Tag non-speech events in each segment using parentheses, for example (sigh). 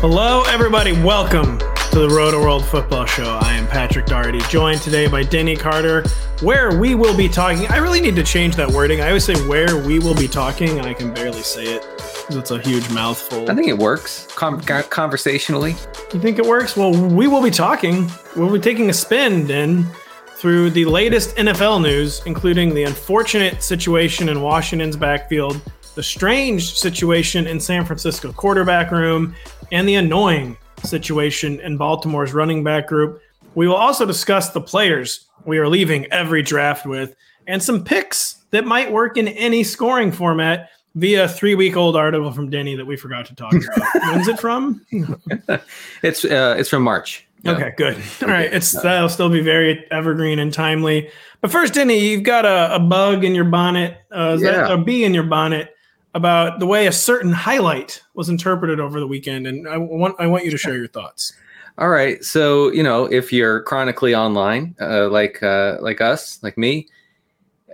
Hello, everybody. Welcome to the RotoWorld Football Show. I am Patrick Daugherty, joined today by Denny Carter, where we will be talking. I really need to change that wording. I always say where we will be talking, and I can barely say it because it's a huge mouthful. I think it works Con- conversationally. You think it works? Well, we will be talking. We'll be taking a spin, then, through the latest NFL news, including the unfortunate situation in Washington's backfield, the strange situation in San Francisco quarterback room, and the annoying situation in Baltimore's running back group. We will also discuss the players we are leaving every draft with and some picks that might work in any scoring format via a three week old article from Denny that we forgot to talk about. (laughs) When's it from? (laughs) it's uh, it's from March. Okay, good. (laughs) All right, it's that'll still be very evergreen and timely. But first, Denny, you've got a, a bug in your bonnet, uh, yeah. that, a bee in your bonnet about the way a certain highlight was interpreted over the weekend, and I want I want you to share your thoughts. All right, so you know if you're chronically online, uh, like uh, like us, like me,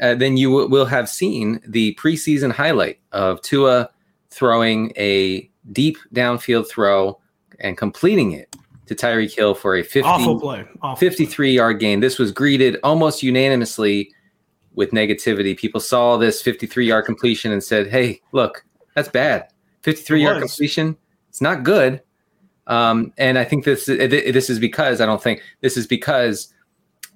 uh, then you w- will have seen the preseason highlight of Tua throwing a deep downfield throw and completing it to Tyreek Hill for a 50, Awful play. Awful 53 yard gain. This was greeted almost unanimously with negativity. People saw this 53 yard completion and said, "Hey, look, that's bad. 53 yard completion. It's not good." Um, and I think this this is because I don't think this is because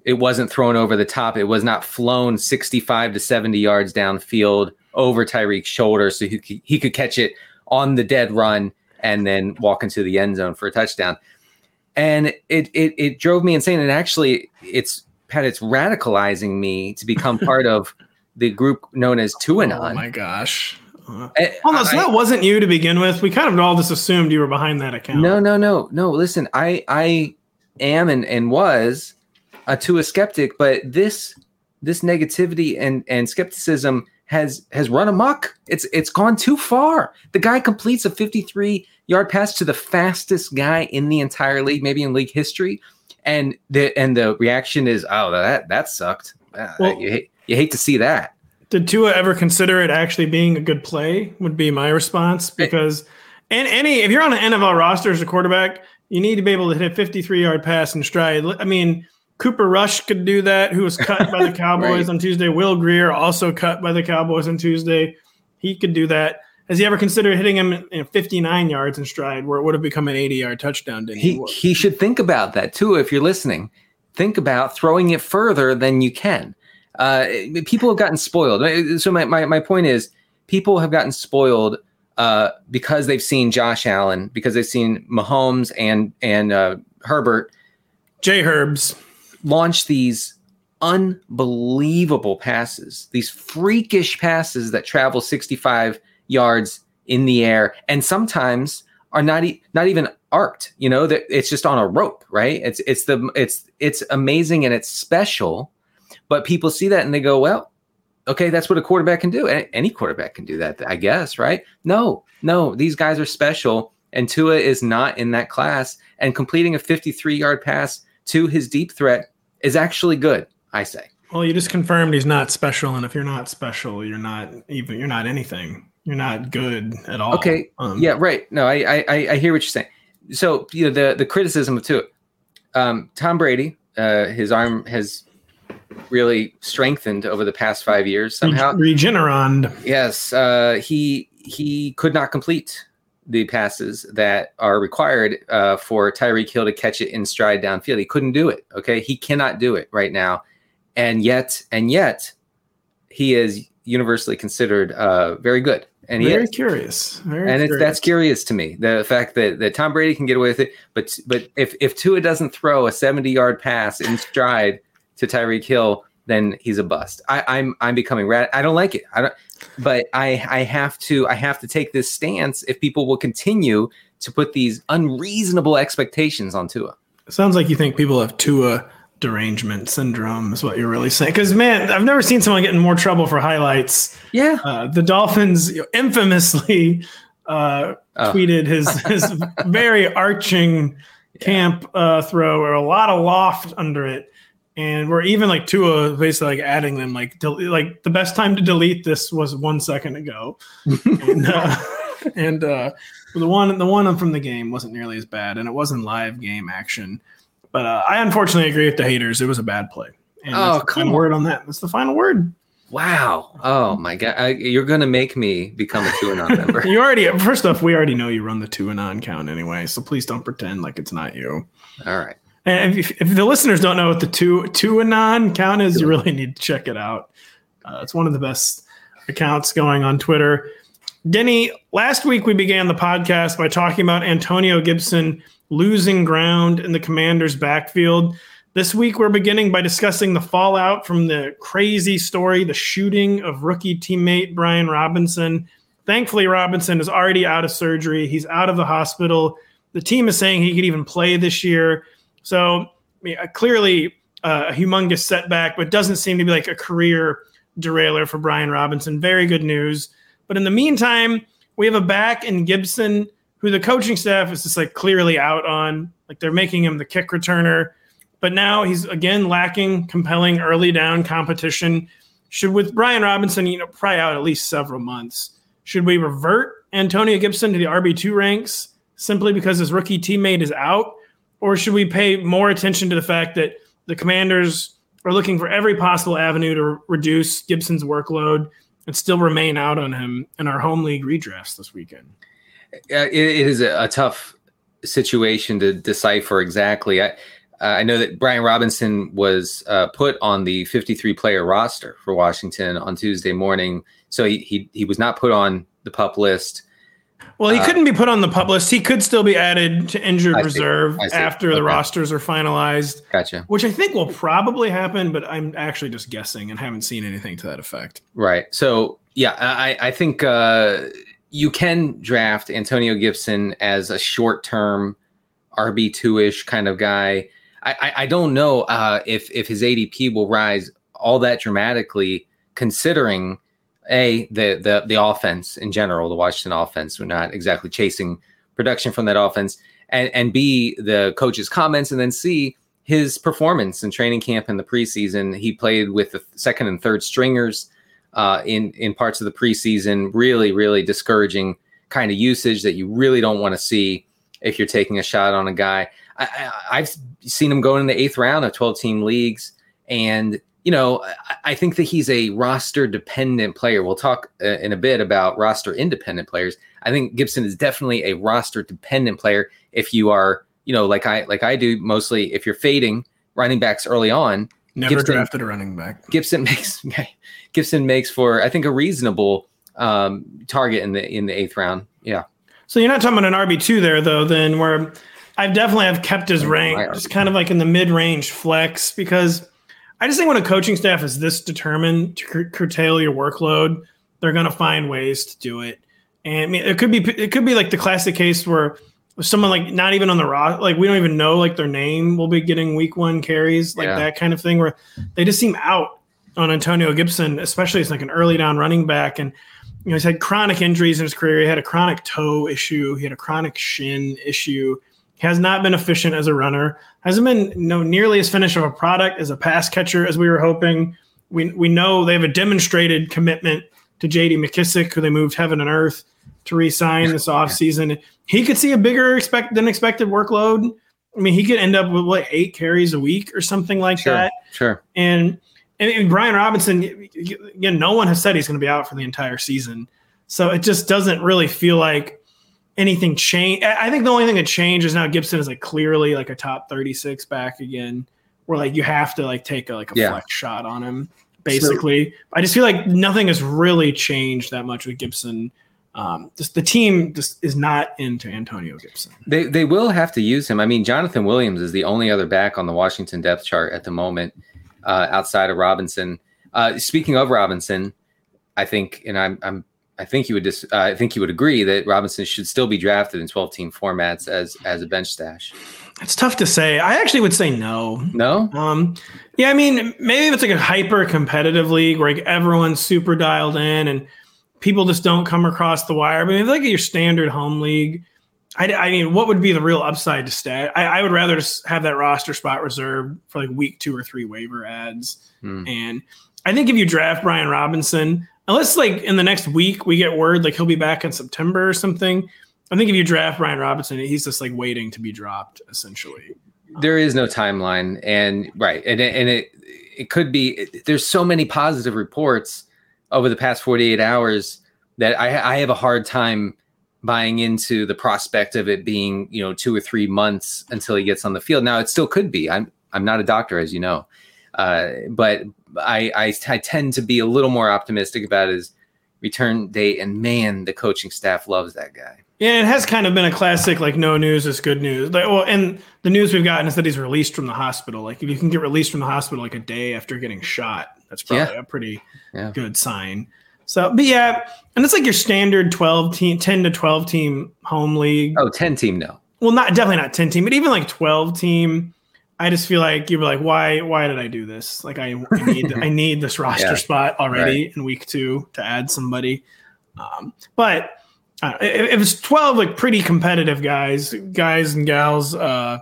it wasn't thrown over the top. It was not flown 65 to 70 yards downfield over Tyreek's shoulder, so he could, he could catch it on the dead run and then walk into the end zone for a touchdown. And it it it drove me insane. And actually, it's Pat, it's radicalizing me to become part of the group known as TuaNon. Oh my gosh. Uh, Hold on, so that wasn't you to begin with. We kind of all just assumed you were behind that account. No, no, no, no. Listen, I I am and, and was a Tua skeptic, but this this negativity and and skepticism has has run amok. It's it's gone too far. The guy completes a 53 yard pass to the fastest guy in the entire league, maybe in league history and the and the reaction is, oh, that that sucked. Uh, well, you hate, you hate to see that. Did Tua ever consider it actually being a good play? Would be my response because, and any if you're on an NFL roster as a quarterback, you need to be able to hit a 53 yard pass in stride. I mean, Cooper Rush could do that, who was cut by the (laughs) Cowboys right. on Tuesday. Will Grier also cut by the Cowboys on Tuesday. He could do that. Has he ever considered hitting him in 59 yards in stride where it would have become an 80 yard touchdown? Didn't he, he, he should think about that too. If you're listening, think about throwing it further than you can. Uh, people have gotten spoiled. So my, my, my point is people have gotten spoiled uh, because they've seen Josh Allen, because they've seen Mahomes and, and uh, Herbert. J Herbs launch these unbelievable passes, these freakish passes that travel 65 yards in the air, and sometimes are not e- not even arced. You know that it's just on a rope, right? It's it's the it's it's amazing and it's special, but people see that and they go, well, okay, that's what a quarterback can do. Any quarterback can do that, I guess, right? No, no, these guys are special, and Tua is not in that class. And completing a 53 yard pass to his deep threat is actually good, I say. Well, you just confirmed he's not special, and if you're not special, you're not even you're not anything. You're not good at all. Okay. Um, yeah. Right. No, I, I I hear what you're saying. So you know the the criticism of Tua, um, Tom Brady, uh, his arm has really strengthened over the past five years somehow. Regeneron. Yes. Uh, he he could not complete the passes that are required uh, for Tyreek Hill to catch it in stride downfield. He couldn't do it. Okay, he cannot do it right now, and yet, and yet, he is universally considered uh, very good. And very curious. Very and curious. that's curious to me. The fact that, that Tom Brady can get away with it, but but if if Tua doesn't throw a seventy yard pass in stride to Tyreek Hill, then he's a bust. I, I'm I'm becoming rad. I don't like it. I don't but I I have to I have to take this stance if people will continue to put these unreasonable expectations on Tua. sounds like you think people have Tua derangement syndrome is what you're really saying. Because man, I've never seen someone get in more trouble for highlights. Yeah, uh, the Dolphins infamously uh, oh. tweeted his his (laughs) very arching camp uh, throw or a lot of loft under it and we're even like Tua basically like adding them like del- like the best time to delete this was one second ago, (laughs) and, uh, and uh, the one the one from the game wasn't nearly as bad, and it wasn't live game action. But uh, I unfortunately agree with the haters. It was a bad play. And oh, that's the final word on that. That's the final word. Wow. Oh my God. I, you're going to make me become a TuaNon member. (laughs) you already, first off, we already know you run the TuaNon count anyway. So please don't pretend like it's not you. All right. And if, if, the listeners don't know what the two two anon count is, you really need to check it out. Uh, it's one of the best accounts going on Twitter. Denny, last week we began the podcast by talking about Antonio Gibson losing ground in the Commanders' backfield. This week we're beginning by discussing the fallout from the crazy story, the shooting of rookie teammate Brian Robinson. Thankfully, Robinson is already out of surgery. He's out of the hospital. The team is saying he could even play this year. So I mean, uh, clearly uh, a humongous setback, but doesn't seem to be like a career derailer for Brian Robinson. Very good news. But in the meantime, we have a back in Gibson who the coaching staff is just like clearly out on. Like they're making him the kick returner. But now he's again lacking compelling early down competition. Should with Brian Robinson, you know, probably out at least several months. Should we revert Antonio Gibson to the RB2 ranks simply because his rookie teammate is out? Or should we pay more attention to the fact that the commanders are looking for every possible avenue to reduce Gibson's workload and still remain out on him in our home league redrafts this weekend? It, it is a, a, tough situation to decipher exactly. I, I know that Brian Robinson was uh, put on the 53 player roster for Washington on Tuesday morning. So he, he, he was not put on the pup list. Well, he uh, couldn't be put on the pup list. He could still be added to injured I reserve after okay. the rosters are finalized. Gotcha. Which I think will probably happen, but I'm actually just guessing and haven't seen anything to that effect. Right. So yeah, I, I think uh, you can draft Antonio Gibson as a short term RB two ish kind of guy. I, I, I don't know uh, if if his ADP will rise all that dramatically, considering a the the the offense in general, the Washington offense. We're not exactly chasing production from that offense, and and b the coach's comments, and then c his performance in training camp in the preseason. He played with the second and third stringers uh, in in parts of the preseason. Really, really discouraging kind of usage that you really don't want to see if you're taking a shot on a guy. I, have seen him go in the eighth round of 12 team leagues, and you know, I think that he's a roster dependent player. We'll talk uh, in a bit about roster independent players. I think Gibson is definitely a roster dependent player. If you are, you know, like I like I do mostly, if you're fading running backs early on, never Gibson, drafted a running back. Gibson (laughs) makes Gibson makes for I think a reasonable um, target in the in the eighth round. Yeah. So you're not talking about an RB two there though. Then where I've definitely have kept his rank just kind of like in the mid range flex because I just think when a coaching staff is this determined to cur- curtail your workload, they're going to find ways to do it. And I mean, it could be it could be like the classic case where someone like not even on the roster, like we don't even know like their name will be getting week one carries, like yeah. that kind of thing, where they just seem out on Antonio Gibson, especially as like an early down running back. And you know, he's had chronic injuries in his career. He had a chronic toe issue. He had a chronic shin issue He has not been efficient as a runner, hasn't been you know, nearly as finished of a product as a pass catcher as we were hoping. We, we know they have a demonstrated commitment to JD McKissic, who they moved heaven and earth to resign this offseason. He could see a bigger expect than expected workload. I mean, he could end up with what eight carries a week or something like sure, that. Sure. And, and and Brian Robinson, again, no one has said he's going to be out for the entire season, so it just doesn't really feel like anything change. I think the only thing that changed is now Gibson is like clearly like a top thirty six back again, where like you have to like take a, like a Yeah. flex shot on him. Basically, I just feel like nothing has really changed that much with Gibson. Um, just the team just is not into Antonio Gibson. They they will have to use him. I mean, Jonathan Williams is the only other back on the Washington depth chart at the moment, uh, outside of Robinson. Uh, speaking of Robinson, I think, and I'm, I'm I think you would dis, uh, I think you would agree that Robinson should still be drafted in 12 team formats as as a bench stash. It's tough to say. I actually would say no. No, Um, yeah, I mean, maybe if it's like a hyper competitive league where like everyone's super dialed in and people just don't come across the wire. But if like at your standard home league, I, I mean, what would be the real upside to stat? I, I would rather just have that roster spot reserved for like week two or three waiver ads. Hmm. And I think if you draft Brian Robinson, unless like in the next week we get word like he'll be back in September or something. I think if you draft Brian Robinson, he's just like waiting to be dropped essentially. there is no timeline, and right, and and it it could be. there's so many positive reports over the past 48 hours that I I have a hard time buying into the prospect of it being you know two or three months until he gets on the field. Now it still could be. I'm I'm not a doctor, as you know, uh, but I, I I tend to be a little more optimistic about his return date. And man, the coaching staff loves that guy. Yeah, it has kind of been a classic, like no news is good news. Like, well, and the news we've gotten is that he's released from the hospital. Like, if you can get released from the hospital like a day after getting shot, that's probably a pretty Yeah. good sign. So, but yeah, and it's like your standard twelve team, ten to twelve team home league. Oh, 10 team, no. Well, not definitely not ten team, but even like twelve team. I just feel like you were like, why? Why did I do this? Like, I, I need I (laughs) need this roster Yeah. spot already in week two to add somebody. Um, but uh, if if it's 12 like pretty competitive guys guys and gals uh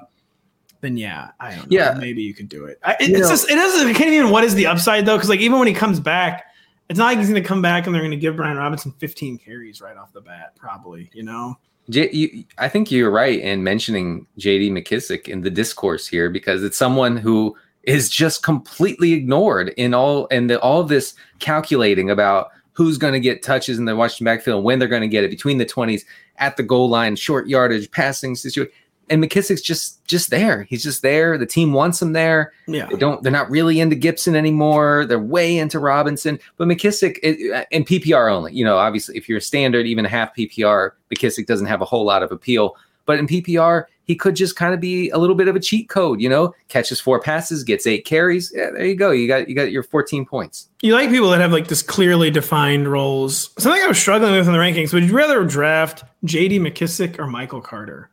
then yeah i don't know Yeah. maybe you could do it I, it it's know- just it doesn't I can't even what is the upside though because like even when he comes back it's not like he's going to come back and they're going to give brian robinson 15 carries right off the bat probably you know J- you, I think you're right in mentioning JD McKissic in the discourse here because it's someone who is just completely ignored in all and all of this calculating about who's going to get touches in the Washington backfield and when they're going to get it between the 20s at the goal line, short yardage, passing situation. And McKissic's just just there. He's just there. The team wants him there. yeah They don't. They're not really into Gibson anymore. They're way into Robinson. But McKissic it, uh, and PPR only. You know, obviously, if you're a standard, even a half PPR, McKissic doesn't have a whole lot of appeal. But in PPR, he could just kind of be a little bit of a cheat code. You know, catches four passes, gets eight carries. Yeah, there you go. You got you got your 14 points. you like people that have like this clearly defined roles something i was struggling with in the rankings would you rather draft jd mckissic or michael carter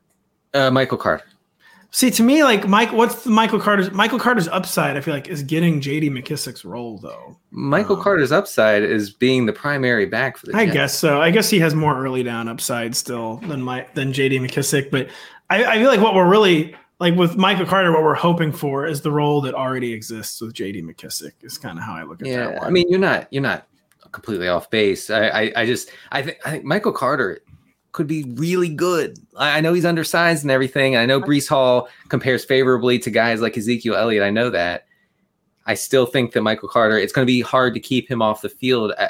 Uh, Michael Carter. See, to me, like Mike, what's the Michael Carter's Michael Carter's upside? I feel like is getting J.D. McKissic's role, though. Michael Um, Carter's upside is being the primary back for the. I Jets. guess so. I guess he has more early down upside still than my than J.D. McKissic. But I, I feel like what we're really like with Michael Carter, what we're hoping for is the role that already exists with J.D. McKissic. Is kind of how I look at that. Yeah, I mean, you're not you're not completely off base. I I, I just I think I think Michael Carter could be really good. I, I know he's undersized and everything. I know Breece Hall compares favorably to guys like Ezekiel Elliott. I know that. I still think that Michael Carter. It's going to be hard to keep him off the field. I,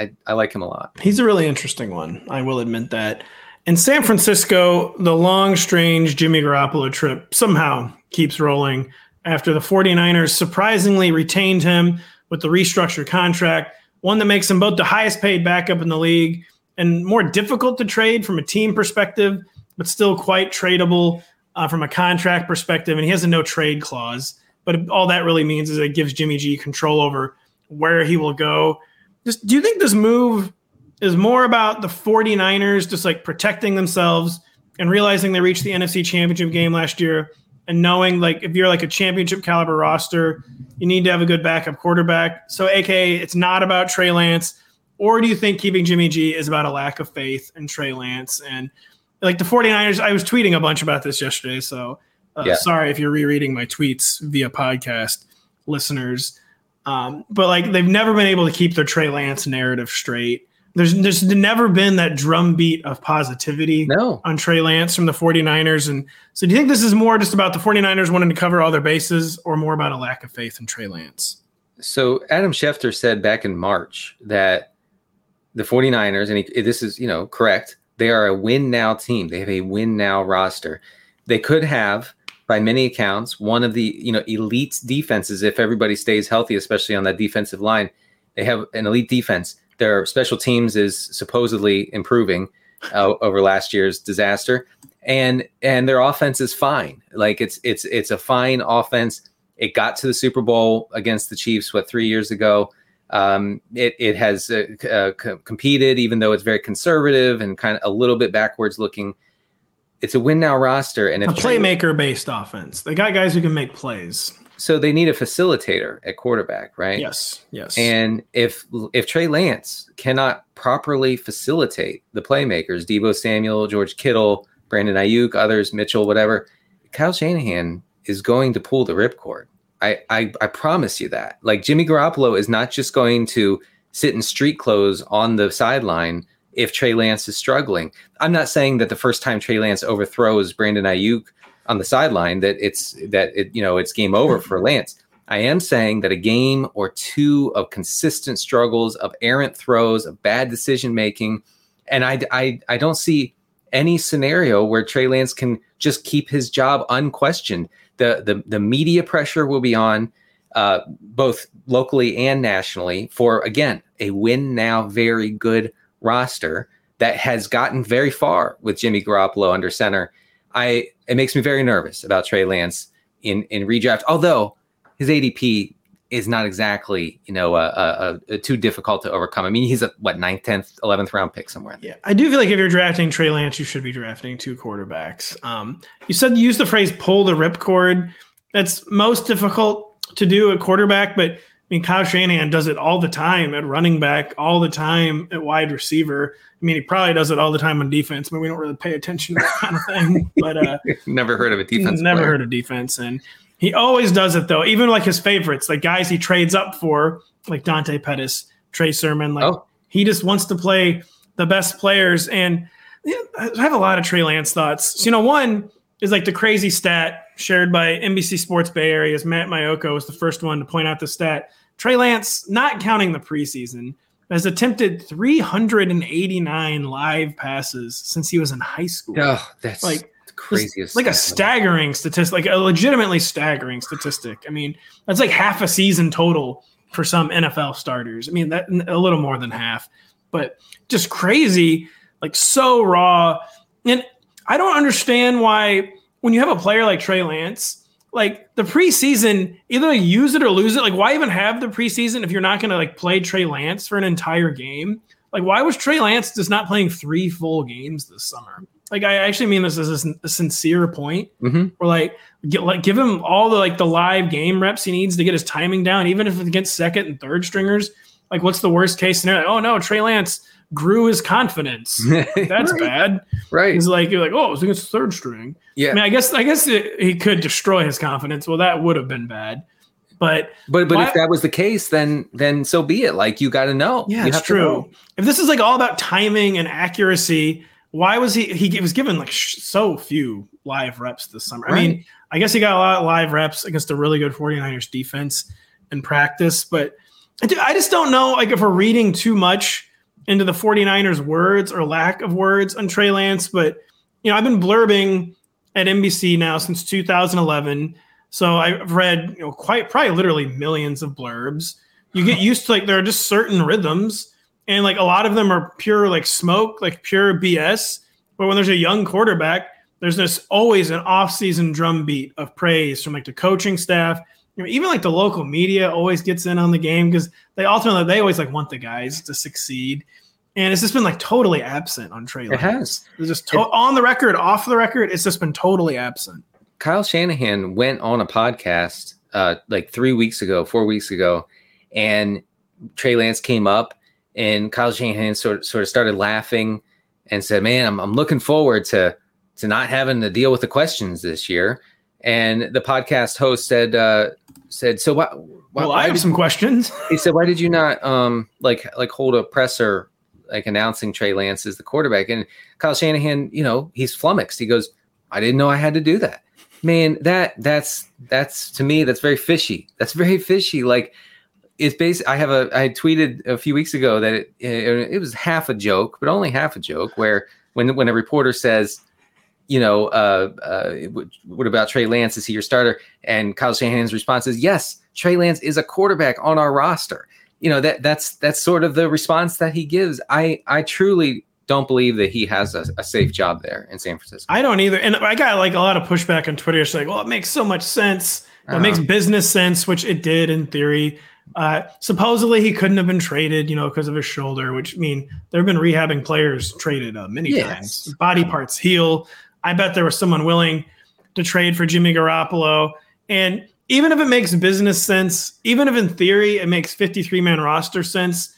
I I like him a lot. He's a really interesting one. I will admit that. In San Francisco, the long, strange Jimmy Garoppolo trip somehow keeps rolling after the 49ers surprisingly retained him with the restructured contract, one that makes him both the highest paid backup in the league and more difficult to trade from a team perspective, but still quite tradable uh, from a contract perspective. And he has a no trade clause. But all that really means is it gives Jimmy G control over where he will go. Just do you think this move is more about the 49ers just like protecting themselves and realizing they reached the NFC championship game last year and knowing like if you're like a championship caliber roster, you need to have a good backup quarterback. So aka it's not about Trey Lance, or do you think keeping Jimmy G is about a lack of faith in Trey Lance and like the 49ers I was tweeting a bunch about this yesterday, so uh, Yeah. sorry if you're rereading my tweets via podcast listeners. Um, but like they've never been able to keep their Trey Lance narrative straight. There's there's never been that drumbeat of positivity no. on Trey Lance from the 49ers. And so do you think this is more just about the 49ers wanting to cover all their bases or more about a lack of faith in Trey Lance? So Adam Schefter said back in March that the 49ers, and he, this is, you know, correct, they are a win now team. They have a win now roster. They could have, by many accounts, one of the, you know, elite defenses if everybody stays healthy, especially on that defensive line. They have an elite defense their special teams is supposedly improving uh, over last year's disaster, and and their offense is fine. Like it's it's it's a fine offense. It got to the Super Bowl against the Chiefs what three years ago. Um, it it has uh, uh, competed, even though it's very conservative and kind of a little bit backwards looking. It's a win now roster, and a playmaker based offense. They got guys who can make plays. So they need a facilitator at quarterback, right? Yes, yes. And if if Trey Lance cannot properly facilitate the playmakers, Deebo Samuel, George Kittle, Brandon Aiyuk, others, Mitchell, whatever, Kyle Shanahan is going to pull the ripcord. I, I I promise you that. Like Jimmy Garoppolo is not just going to sit in street clothes on the sideline if Trey Lance is struggling. I'm not saying that the first time Trey Lance overthrows Brandon Aiyuk on the sideline that it's that it you know it's game over for (laughs) Lance. I am saying that a game or two of consistent struggles, of errant throws, of bad decision making, and I, I I don't see any scenario where Trey Lance can just keep his job unquestioned. The the the media pressure will be on uh, both locally and nationally for again a win now very good roster that has gotten very far with Jimmy Garoppolo under center I it makes me very nervous about Trey Lance in in redraft. Although his ADP is not exactly you know uh, uh, uh, too difficult to overcome. I mean, he's a what ninth, tenth, eleventh round pick somewhere. Yeah, I do feel like if you're drafting Trey Lance, you should be drafting two quarterbacks. Um, you said use the phrase "pull the ripcord." That's most difficult to do at quarterback, but I mean, Kyle Shanahan does it all the time at running back, all the time at wide receiver. I mean, he probably does it all the time on defense, but we don't really pay attention to that kind of thing. But uh, (laughs) never heard of a defense. Never player. heard of defense, and he always does it though. Even like his favorites, like guys he trades up for, like Dante Pettis, Trey Sermon. Like oh. he just wants to play the best players. And yeah, I have a lot of Trey Lance thoughts. So, you know, one is like the crazy stat shared by NBC Sports Bay Area's Matt Maiocco was the first one to point out the stat Trey Lance, not counting the preseason, has attempted 389 live passes since he was in high school. Oh, that's like craziest. Like a staggering statistic, like a legitimately staggering statistic. I mean, that's like half a season total for some NFL starters. I mean, that a little more than half, but just crazy, like so raw. And I don't understand why when you have a player like Trey Lance like the preseason, either use it or lose it. Like, why even have the preseason if you're not going to like play Trey Lance for an entire game? Like, why was Trey Lance just not playing three full games this summer? Like, I actually mean this as a, sincere point. Mm-hmm. Where like, get, like, give him all the like the live game reps he needs to get his timing down, even if it's against second and third stringers. Like, what's the worst case scenario? Oh no, Trey Lance grew his confidence. (laughs) That's right. bad. Right. He's like, you're like, oh, it was against third string. Yeah. I mean, I guess, I guess it, he could destroy his confidence. Well, that would have been bad. But, but, but why, if that was the case, then, then so be it. Like, you got to know. Yeah, you it's true. If this is like all about timing and accuracy, why was he, he was given like sh- so few live reps this summer? Right. I mean, I guess he got a lot of live reps against a really good 49ers defense in practice, but I just don't know like if we're reading too much into the 49ers words or lack of words on Trey Lance, but you know, I've been blurbing at NBC now since 2011. So I've read, you know, quite probably literally millions of blurbs. You get used to like there are just certain rhythms, and like a lot of them are pure like smoke, like pure BS. But when there's a young quarterback, there's this always an off-season drumbeat of praise from like the coaching staff. You know, even like the local media always gets in on the game because they ultimately they always like want the guys to succeed and it's just been like totally absent on Trey. It has. It's just to- it, on the record, off the record. It's just been totally absent. Kyle Shanahan went on a podcast uh, like three weeks ago, four weeks ago, and Trey Lance came up, and Kyle Shanahan sort of, sort of started laughing and said, "Man, I'm, I'm looking forward to to not having to deal with the questions this year." And the podcast host said, uh, said, "So why?" why well, I have some questions. (laughs) he said, "Why did you not um like like hold a presser like announcing Trey Lance as the quarterback?" And Kyle Shanahan, you know, he's flummoxed. He goes, "I didn't know I had to do that." Man, that that's that's to me that's very fishy. That's very fishy. Like it's based. I have a. I tweeted a few weeks ago that it, it, it was half a joke, but only half a joke. Where when when a reporter says, you know, uh, uh, what about Trey Lance? Is he your starter? And Kyle Shanahan's response is, yes, Trey Lance is a quarterback on our roster. You know that that's that's sort of the response that he gives. I I truly don't believe that he has a, a, safe job there in San Francisco. I don't either. And I got like a lot of pushback on Twitter. It's like, well, it makes so much sense. It uh-huh. makes business sense, which it did in theory. Uh, supposedly he couldn't have been traded, you know, because of his shoulder. Which I mean, there have been rehabbing players traded uh, many yes. times. Body parts heal. I bet there was someone willing to trade for Jimmy Garoppolo. And even if it makes business sense, even if in theory it makes 53 man roster sense,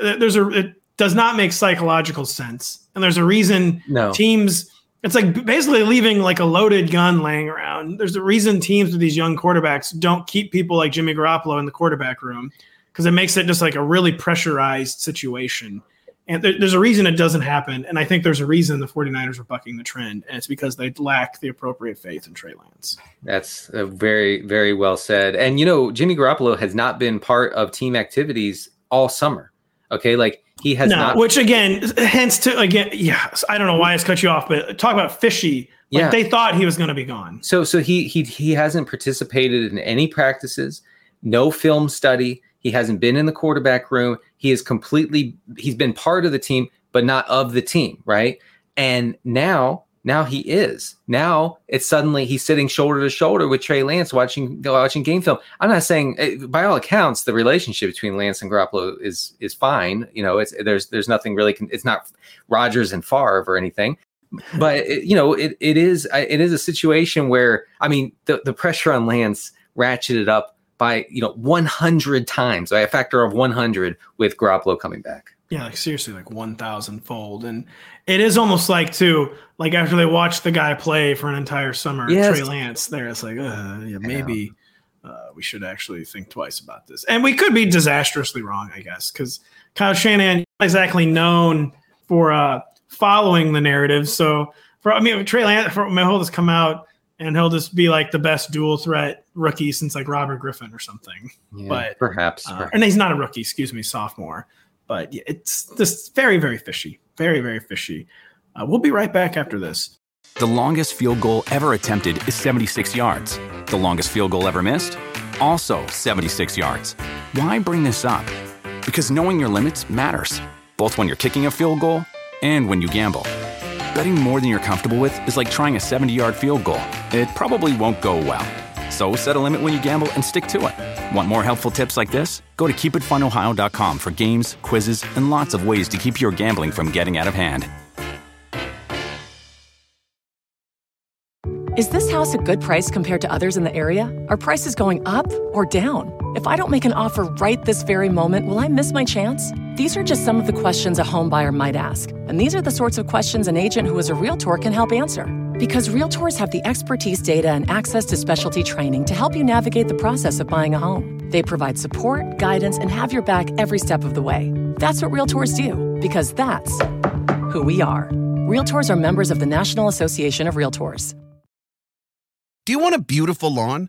uh, there's a it does not make psychological sense. And there's a reason no. teams it's like basically leaving like a loaded gun laying around. There's a reason teams with these young quarterbacks don't keep people like Jimmy Garoppolo in the quarterback room because it makes it just like a really pressurized situation. And there, there's a reason it doesn't happen. And I think there's a reason the 49ers are bucking the trend. And it's because they lack the appropriate faith in Trey Lance. That's uh, very, very well said. And, you know, Jimmy Garoppolo has not been part of team activities all summer. Okay. Like he has no, not. Which again, hence to again, yeah. I don't know why I cut you off, but talk about fishy. Like yeah. they thought he was going to be gone. So, so he he he hasn't participated in any practices, no film study. He hasn't been in the quarterback room. He is completely. He's been part of the team, but not of the team, right? And now now he is. Now it's suddenly he's sitting shoulder to shoulder with Trey Lance watching watching game film. I'm not saying eh, by all accounts the relationship between Lance and Garoppolo is is fine. You know, it's there's there's nothing really. It's not Rodgers and Favre or anything. But it, you know, it, it is it is a situation where I mean the the pressure on Lance ratcheted up by you know 100 times by a factor of 100 with Garoppolo coming back. Yeah, like seriously, like one thousand fold, and it is almost like too, like after they watch the guy play for an entire summer, yes. Trey Lance. There, it's like, uh, yeah, maybe uh, we should actually think twice about this, and we could be disastrously wrong, I guess, because Kyle Shanahan exactly known for uh, following the narrative. So, for I mean, Trey Lance, for, he'll just come out and he'll just be like the best dual threat rookie since like Robert Griffin or something. Yeah, but perhaps, uh, perhaps, and he's not a rookie, excuse me, sophomore. But it's just very, very fishy. Very, very fishy. Uh, we'll be right back after this. The longest field goal ever attempted is 76 yards. The longest field goal ever missed? Also 76 yards. Why bring this up? Because knowing your limits matters, both when you're kicking a field goal and when you gamble. Betting more than you're comfortable with is like trying a 70 yard field goal, it probably won't go well. So set a limit when you gamble and stick to it. Want more helpful tips like this? Go to keepitfunohio.com for games, quizzes, and lots of ways to keep your gambling from getting out of hand. Is this house a good price compared to others in the area? Are prices going up or down? If I don't make an offer right this very moment, will I miss my chance? These are just some of the questions a home buyer might ask. And these are the sorts of questions an agent who is a realtor can help answer. Because realtors have the expertise, data, and access to specialty training to help you navigate the process of buying a home. They provide support, guidance, and have your back every step of the way. That's what realtors do, because that's who we are. Realtors are members of the National Association of Realtors. Do you want a beautiful lawn?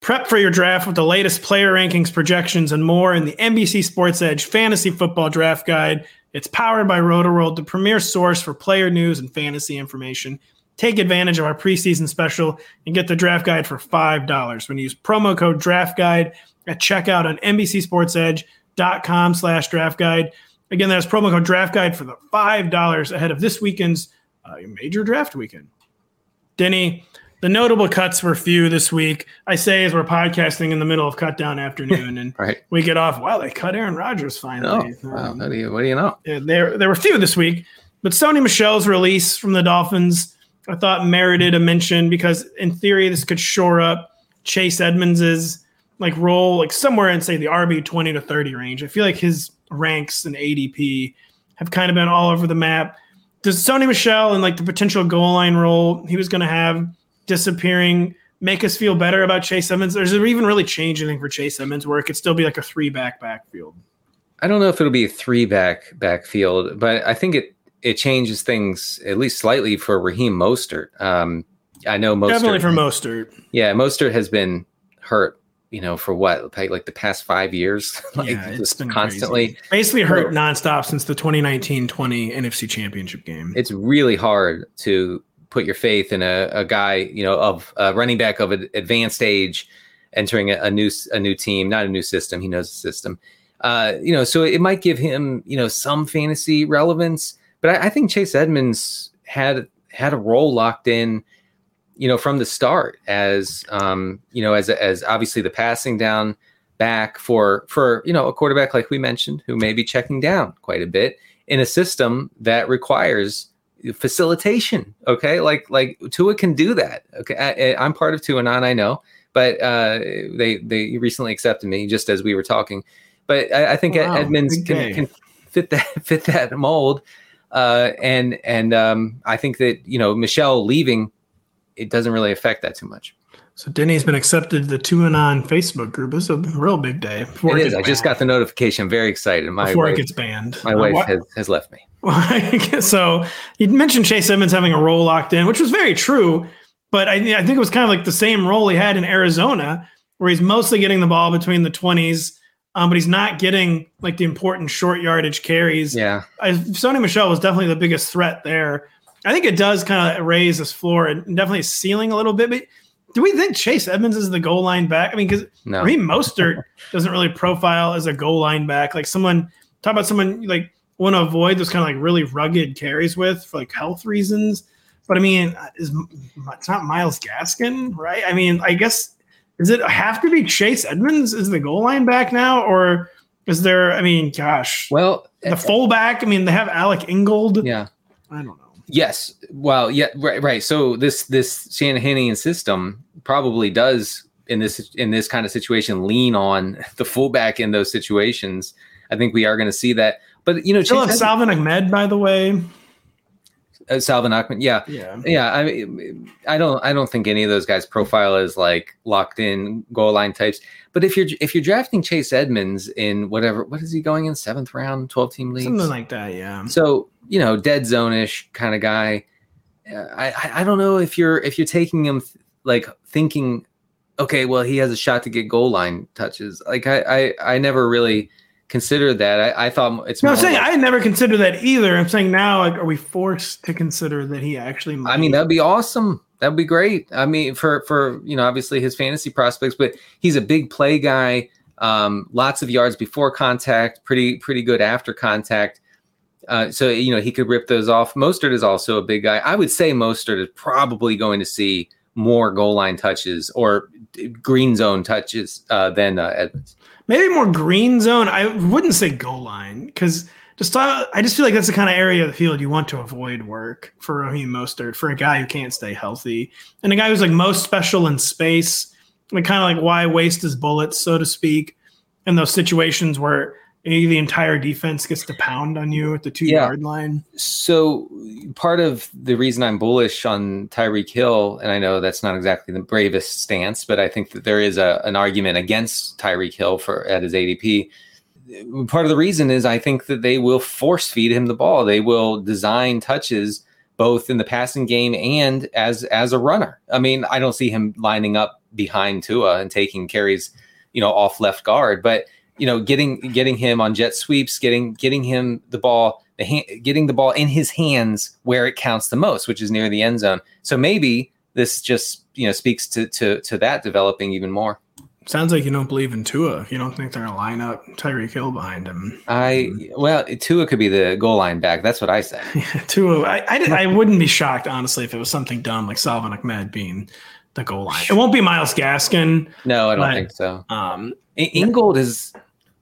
Prep for your draft with the latest player rankings, projections, and more in the NBC Sports Edge Fantasy Football Draft Guide. It's powered by RotoWorld, the premier source for player news and fantasy information. Take advantage of our preseason special and get the draft guide for $5 when you use promo code draft guide at checkout on NBCSportsEdge.com slash draft guide. Again, that's promo code draft guide for the $5 ahead of this weekend's uh, major draft weekend. Denny, the notable cuts were few this week. I say as we're podcasting in the middle of cut down afternoon, and (laughs) right. we get off. Wow, they cut Aaron Rodgers finally. Oh, um, wow. what, do you, what do you know? There, there were few this week, but Sony Michel's release from the Dolphins, I thought merited a mention because in theory this could shore up Chase Edmonds's like role, like somewhere in say the RB twenty to thirty range. I feel like his ranks and ADP have kind of been all over the map. Does Sony Michel and like the potential goal line role he was going to have disappearing make us feel better about Chase Edmonds? Or does it even really change anything for Chase Edmonds where it could still be like a three back backfield? I don't know if it'll be a three back backfield, but I think it it changes things at least slightly for Raheem Mostert. Um, I know Mostert definitely for Mostert. Yeah, Mostert has been hurt. You know, for what like the past five years, (laughs) like yeah, it's been constantly, crazy. basically hurt nonstop since the 2019-20 NFC Championship game. It's really hard to put your faith in a, a guy, you know, of a running back of an advanced age entering a, a, new a new team, not a new system. He knows the system. Uh, you know, so it might give him, you know, some fantasy relevance. But I, I think Chase Edmonds had had a role locked in, you know, from the start as um, you know, as as obviously the passing down back for for you know a quarterback like we mentioned who may be checking down quite a bit in a system that requires facilitation. Okay, like like Tua can do that. Okay, I, am part of tua Tuanon, I know, but uh, they they recently accepted me just as we were talking. But I, I think wow, Edmonds can, can, fit that (laughs) fit that mold, uh, and and um, I think that you know michel leaving, it doesn't really affect that too much. So Denny's been accepted to the Tuanon Facebook group. It's a real big day. It, it is. I just got the notification. I'm very excited. My before wife, it gets banned. My uh, wife has, has left me. (laughs) so you mentioned Chase Edmonds having a role locked in, which was very true. But I, I think it was kind of like the same role he had in Arizona, where he's mostly getting the ball between the 20s, um, but he's not getting like the important short yardage carries. Yeah. I, Sony Michel was definitely the biggest threat there. I think it does kind of raise his floor and definitely ceiling a little bit. But do we think Chase Edmonds is the goal line back? I mean, because no. Raheem Mostert doesn't really profile as a goal line back. Like someone talk about someone like want to avoid those kind of like really rugged carries with for like health reasons. But I mean, uh, is it's not Myles Gaskin, right? I mean, I guess does it have to be Chase Edmonds is the goal line back now, or is there? I mean, gosh, well, the uh, uh, fullback. I mean, they have Alec Ingold. Yeah, I don't know. Yes. Well, yeah, right, right. So this this Shanahanian system probably does in this in this kind of situation lean on (laughs) the fullback in those situations. I think we are going to see that. But you know, still have Salvon Ahmed, by the way. Uh, Salvon Ahmed, yeah, yeah, yeah. I mean, I don't, I don't think any of those guys profile as like locked in goal line types. But if you're if you're drafting Chase Edmonds in whatever, what is he going in seventh round, twelve team league, something like that, yeah. So you know, dead zone ish kind of guy. I, I I don't know if you're if you're taking him th- like thinking, okay, well he has a shot to get goal line touches. Like I I, I never really consider that. I, I thought it's. No, I'm saying like, I never considered that either. I'm saying now, like, are we forced to consider that he actually? Might? I mean, that'd be awesome. That'd be great. I mean, for for you know, obviously his fantasy prospects, but he's a big play guy. Um, lots of yards before contact, pretty pretty good after contact. Uh, so you know he could rip those off. Mostert is also a big guy. I would say Mostert is probably going to see more goal line touches or green zone touches uh, than uh, Edmonds maybe more green zone. I wouldn't say goal line because just uh, I just feel like that's the kind of area of the field you want to avoid work for Raheem Mostert for a guy who can't stay healthy and a guy who's like most special in space. Like kind of like why waste his bullets, so to speak, in those situations where the entire defense gets to pound on you at the two yeah. yard line. So part of the reason I'm bullish on Tyreek Hill, and I know that's not exactly the bravest stance, but I think that there is a, an argument against Tyreek Hill for at his ADP. Part of the reason is I think that they will force feed him the ball. They will design touches both in the passing game and as as a runner. I mean, I don't see him lining up behind Tua and taking carries, you know, off left guard, but you know, getting getting him on jet sweeps, getting getting him the ball, the ha- getting the ball in his hands where it counts the most, which is near the end zone. So maybe this just you know speaks to to to that developing even more. Sounds like you don't believe in Tua. You don't think they're gonna line up Tyreek Hill behind him. I well, Tua could be the goal line back. That's what I say. (laughs) Tua, I, I, I wouldn't be shocked honestly if it was something dumb like Salvon Ahmed being the goal line. It won't be Myles Gaskin. No, I don't but, think so. Um, Ingold is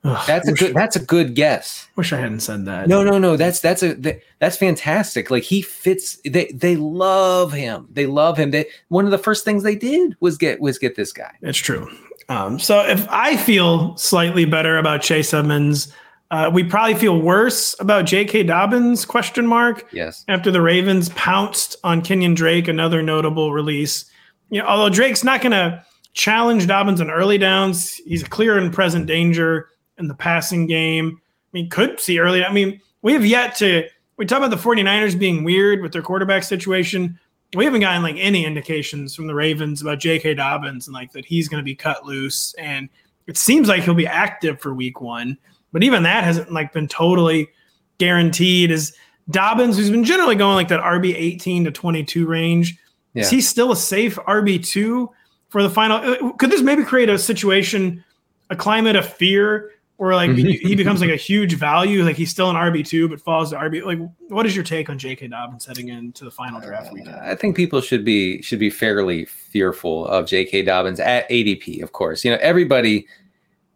ugh, that's a good that's a good guess. Wish I hadn't said that. No, no, no. That's that's a that, that's fantastic. Like he fits. They they love him. They love him. They one of the first things they did was get was get this guy. It's true. Um, so if I feel slightly better about Chase Edmonds, uh, we probably feel worse about J.K. Dobbins? Question mark. Yes. After the Ravens pounced on Kenyon Drake, another notable release. You know, although Drake's not going to challenge Dobbins on early downs, he's a clear and present danger in the passing game. I mean, could see early. I mean, we have yet to. We talk about the 49ers being weird with their quarterback situation we haven't gotten like any indications from the Ravens about J.K. Dobbins and like that he's going to be cut loose. And it seems like he'll be active for Week One, but even that hasn't like been totally guaranteed. Is Dobbins, who's been generally going like that RB 18 to 22 range, yeah. is he still a safe RB two for the final? Uh, could this maybe create a situation, a climate of fear or like mm-hmm. he becomes like a huge value. Like he's still an RB two, but falls to RB. Like, what is your take on J.K. Dobbins heading into the final draft weekend? Uh, I think people should be should be fairly fearful of J.K. Dobbins at ADP. Of course, you know everybody.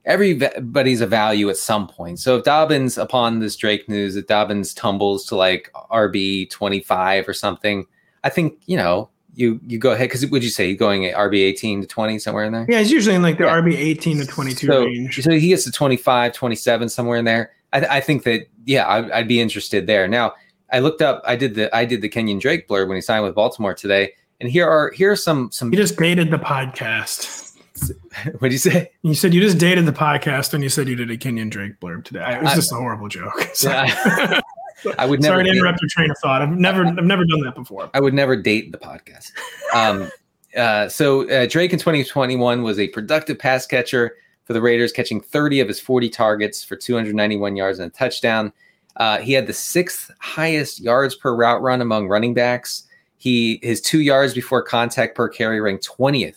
Everybody's a value at some point. So if Dobbins, upon this Drake news, if Dobbins tumbles to like RB twenty five or something, I think you know you you go ahead because would you say you're going at RB 18 to 20 somewhere in there? Yeah, it's usually in like the yeah. RB 18 to 22 so, range. So he gets to 25, 27 somewhere in there. I, I think that yeah, I, would be interested there. Now I looked up. I did the I did the Kenyon Drake blurb when he signed with Baltimore today, and here are here are some some. You just dated the podcast. (laughs) what did you say? You said you just dated the podcast when you said you did a Kenyon Drake blurb today. It was I, just a horrible joke. (laughs) Yeah. I (laughs) would never. Sorry to interrupt your train of thought. I've never, I've never done that before. I would never date the podcast. Um, (laughs) uh, so uh, Drake in 2021 was a productive pass catcher for the Raiders, catching 30 of his 40 targets for 291 yards and a touchdown. Uh, he had the sixth highest yards per route run among running backs. He his two yards before contact per carry ranked 20th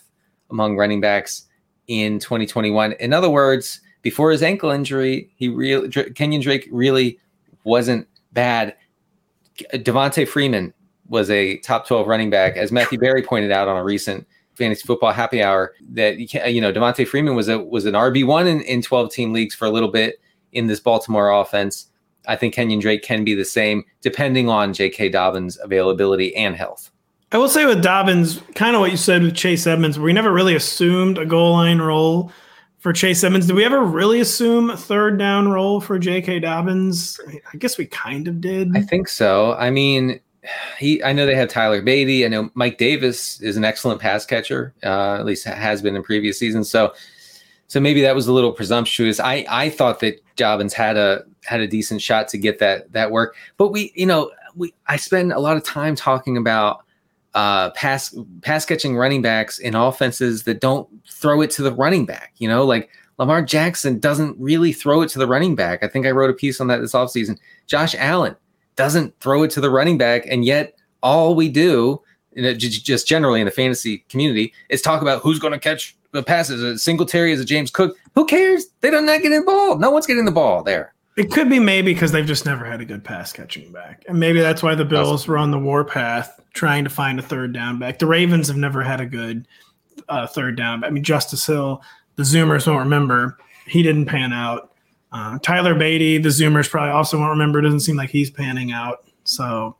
among running backs in 2021. In other words, before his ankle injury, he really Kenyon Drake really wasn't bad. Devonta Freeman was a top 12 running back, as Matthew Berry pointed out on a recent fantasy football happy hour. That you can you know, Devonta Freeman was a was an RB one in, in 12 team leagues for a little bit in this Baltimore offense. I think Kenyon Drake can be the same, depending on J.K. Dobbins' availability and health. I will say with Dobbins, kind of what you said with Chase Edmonds, we never really assumed a goal line role for Chase Edmonds. Did we ever really assume a third down role for J.K. Dobbins? I guess we kind of did. I think so. I mean, he. I know they have Tyler Badie. I know Mike Davis is an excellent pass catcher. Uh, at least has been in previous seasons. So, so maybe that was a little presumptuous. I I thought that Dobbins had a had a decent shot to get that that work. But we, you know, we I spend a lot of time talking about uh, pass pass catching running backs in offenses that don't throw it to the running back. You know, like Lamar Jackson doesn't really throw it to the running back. I think I wrote a piece on that this offseason. Josh Allen doesn't throw it to the running back, and yet all we do, just generally in the fantasy community, is talk about who's going to catch the passes. Singletary is a James Cook. Who cares? They don't not the ball. No one's getting the ball there. It could be maybe because they've just never had a good pass catching back, and maybe that's why the Bills were on the warpath trying to find a third down back. The Ravens have never had a good uh, third down. I mean, Justice Hill, the Zoomers won't remember. He didn't pan out. Uh, Tyler Badie, the Zoomers probably also won't remember. It doesn't seem like he's panning out. So,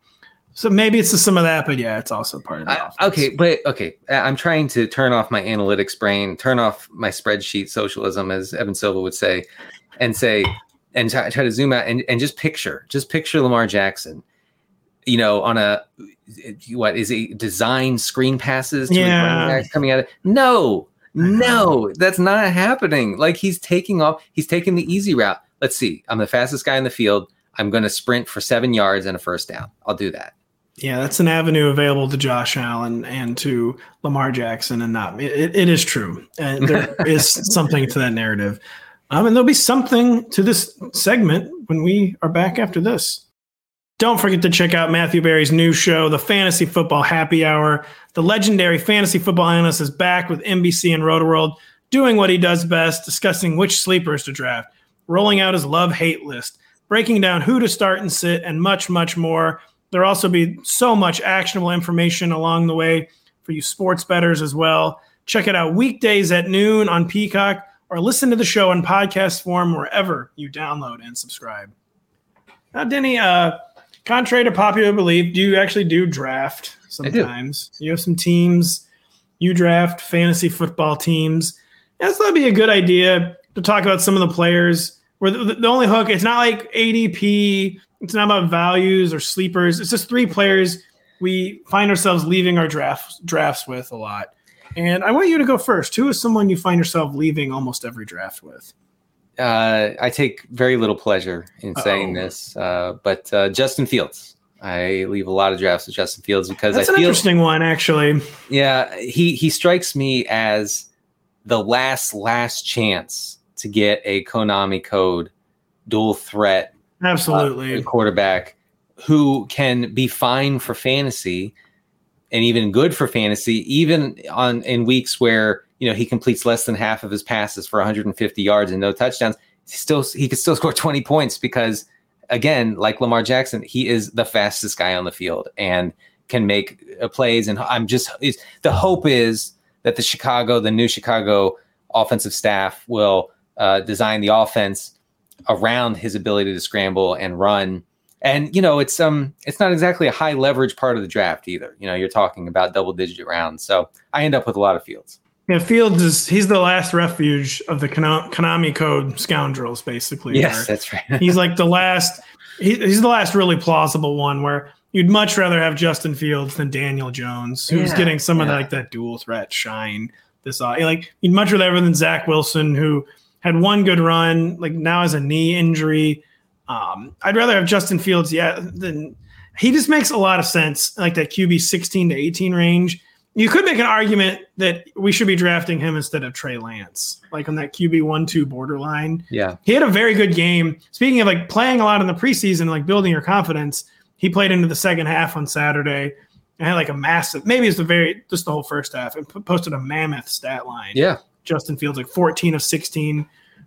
so maybe it's just some of that, but yeah, it's also part of the I, Okay, but okay, I'm trying to turn off my analytics brain, turn off my spreadsheet socialism, as Evan Silva would say, and say, and try, try to zoom out and, and just picture, just picture Lamar Jackson you know, on a what is it design screen passes to yeah. coming out of no, no, that's not happening. Like he's taking off, he's taking the easy route. Let's see, I'm the fastest guy in the field. I'm going to sprint for seven yards and a first down. I'll do that. Yeah, that's an avenue available to Josh Allen and to Lamar Jackson, and not it, it is true. And there (laughs) is something to that narrative. Um, and there'll be something to this segment when we are back after this. Don't forget to check out Matthew Berry's new show, The Fantasy Football Happy Hour. The legendary fantasy football analyst is back with NBC and Rotoworld doing what he does best, discussing which sleepers to draft, rolling out his love hate list, breaking down who to start and sit, and much, much more. There'll also be so much actionable information along the way for you sports bettors as well. Check it out weekdays at noon on Peacock or listen to the show in podcast form wherever you download and subscribe. Now, Denny, uh, contrary to popular belief, do you actually do draft sometimes? Do. You have some teams, you draft fantasy football teams. Yeah, so that'd be a good idea to talk about some of the players. Where the, the only hook, it's not like ADP, it's not about values or sleepers. It's just three players we find ourselves leaving our drafts drafts with a lot. And I want you to go first. Who is someone you find yourself leaving almost every draft with? Uh, I take very little pleasure in Uh-oh. saying this, uh, but uh, Justin Fields. I leave a lot of drafts with Justin Fields because That's I an feel, interesting one, actually. Yeah, he he strikes me as the last last chance to get a Konami code dual threat absolutely uh, quarterback who can be fine for fantasy and even good for fantasy even on in weeks where you know he completes less than half of his passes for 150 yards and no touchdowns he still he could still (laughs) score 20 points because again like Lamar Jackson he is the fastest guy on the field and can make uh, plays and I'm just the hope is that the Chicago, the new Chicago offensive staff will uh, design the offense around his ability to scramble and run. And you know, it's um, it's not exactly a high leverage part of the draft either. You know, you're talking about double digit rounds, so I end up with a lot of Fields. Yeah, Fields is he's the last refuge of the Konami code scoundrels, basically. Yes, that's right. (laughs) he's like the last. He, he's the last really plausible one where you'd much rather have Justin Fields than Daniel Jones, who's yeah, getting some yeah. of the, like that dual threat shine. This uh, like you'd much rather have than Zach Wilson, who had one good run, like now has a knee injury. Um, I'd rather have Justin Fields, yeah, than he just makes a lot of sense, like that QB 16 to 18 range. You could make an argument that we should be drafting him instead of Trey Lance, like on that QB one two borderline. Yeah, he had a very good game. Speaking of like playing a lot in the preseason, like building your confidence, he played into the second half on Saturday and had like a massive, maybe it's the very, just the whole first half, and posted a mammoth stat line. Yeah. Justin Fields, like 14 of 16,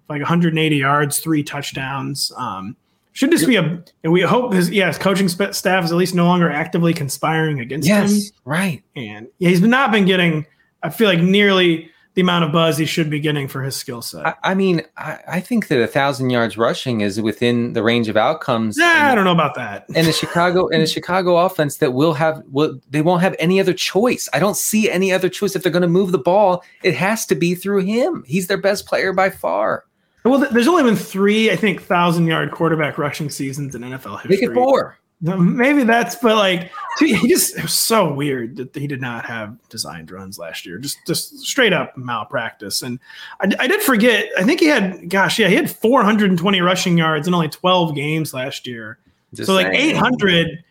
like 180 yards, three touchdowns. Um, should this be a, and we hope his, his coaching staff is at least no longer actively conspiring against yes, him. Right. And yeah, he's not been getting, I feel like nearly the amount of buzz he should be getting for his skill set. I, I, mean, I, I, think that a thousand yards rushing is within the range of outcomes. Yeah, I don't know about that. And the Chicago and a Chicago offense that will have will they won't have any other choice. I don't see any other choice if they're going to move the ball. It has to be through him. He's their best player by far. Well, there's only been three, I think, thousand yard quarterback rushing seasons in NFL history. Make it four. Maybe that's, but like he just it was so weird that he did not have designed runs last year. Just just straight up malpractice. And I, I did forget. I think he had, gosh, yeah, he had 420 rushing yards in only 12 games last year. Just so like 800.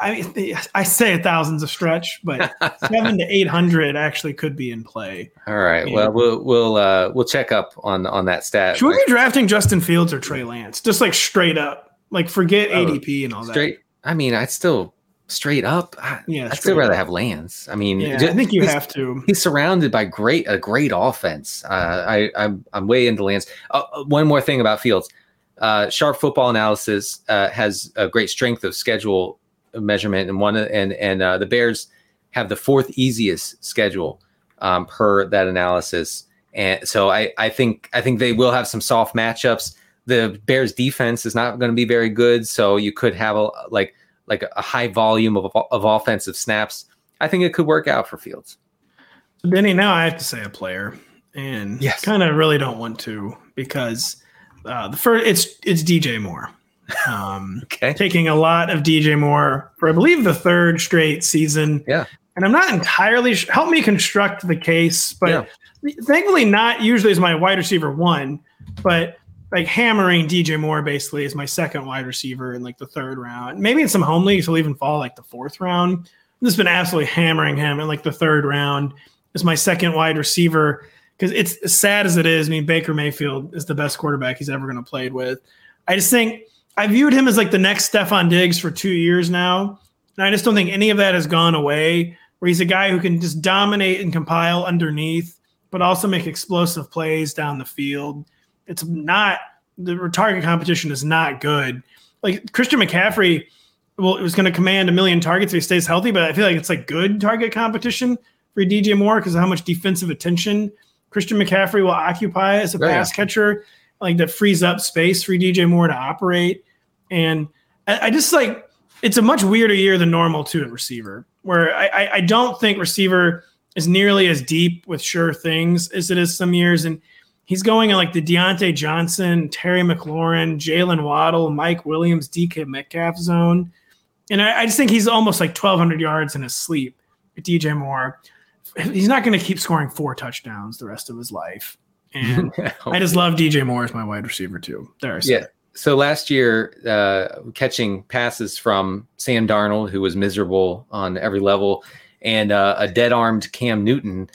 I mean, I say a thousand's a stretch, but (laughs) seven to eight hundred actually could be in play. All right. Well, we'll we'll uh, we'll check up on on that stat. Should we be drafting Justin Fields or Trey Lance? Just like straight up. Like forget oh, ADP and all that. Straight. I mean, I'd still straight up. I, yeah, I'd still rather up. have Lance. I mean, yeah, just, I think you have to. He's surrounded by great a great offense. Uh, I I'm I'm way into Lance. Uh, uh, one more thing about Fields. Uh, Sharp Football Analysis uh, has a great strength of schedule measurement, and one and and uh, the Bears have the fourth easiest schedule um, per that analysis. And so I I think I think they will have some soft matchups the Bears defense is not going to be very good, so you could have a like like a high volume of of offensive snaps. I think it could work out for Fields. So Denny, now I have to say a player, and yes. kind of really don't want to because uh, the first it's it's DJ Moore. Um, (laughs) okay, taking a lot of DJ Moore for I believe the third straight season. Yeah, and I'm not entirely sh- help me construct the case, but yeah. thankfully not usually is my wide receiver one, but like hammering DJ Moore basically is my second wide receiver in like the third round. Maybe in some home leagues he'll even fall like the fourth round. I've just been absolutely hammering him in like the third round is my second wide receiver because it's as sad as it is. I mean, Baker Mayfield is the best quarterback he's ever going to play with. I just think I viewed him as like the next Stefon Diggs for two years now. And I just don't think any of that has gone away. Where he's a guy who can just dominate and compile underneath but also make explosive plays down the field. It's not the target competition is not good. Like Christian McCaffrey, well, it was going to command a million targets if he stays healthy, but I feel like it's like good target competition for DJ Moore because of how much defensive attention Christian McCaffrey will occupy as a pass catcher. Like that frees up space for DJ Moore to operate. And I, I just like it's a much weirder year than normal to a receiver, where I, I don't think receiver is nearly as deep with sure things as it is some years. And he's going in like the Diontae Johnson, Terry McLaurin, Jaylen Waddle, Mike Williams, DK Metcalf zone. And I, I just think he's almost like 1,200 yards in his sleep. DJ Moore, he's not going to keep scoring four touchdowns the rest of his life. And (laughs) I just love DJ Moore as my wide receiver too. There, yeah. So last year, uh, catching passes from Sam Darnold, who was miserable on every level, and uh, a dead-armed Cam Newton,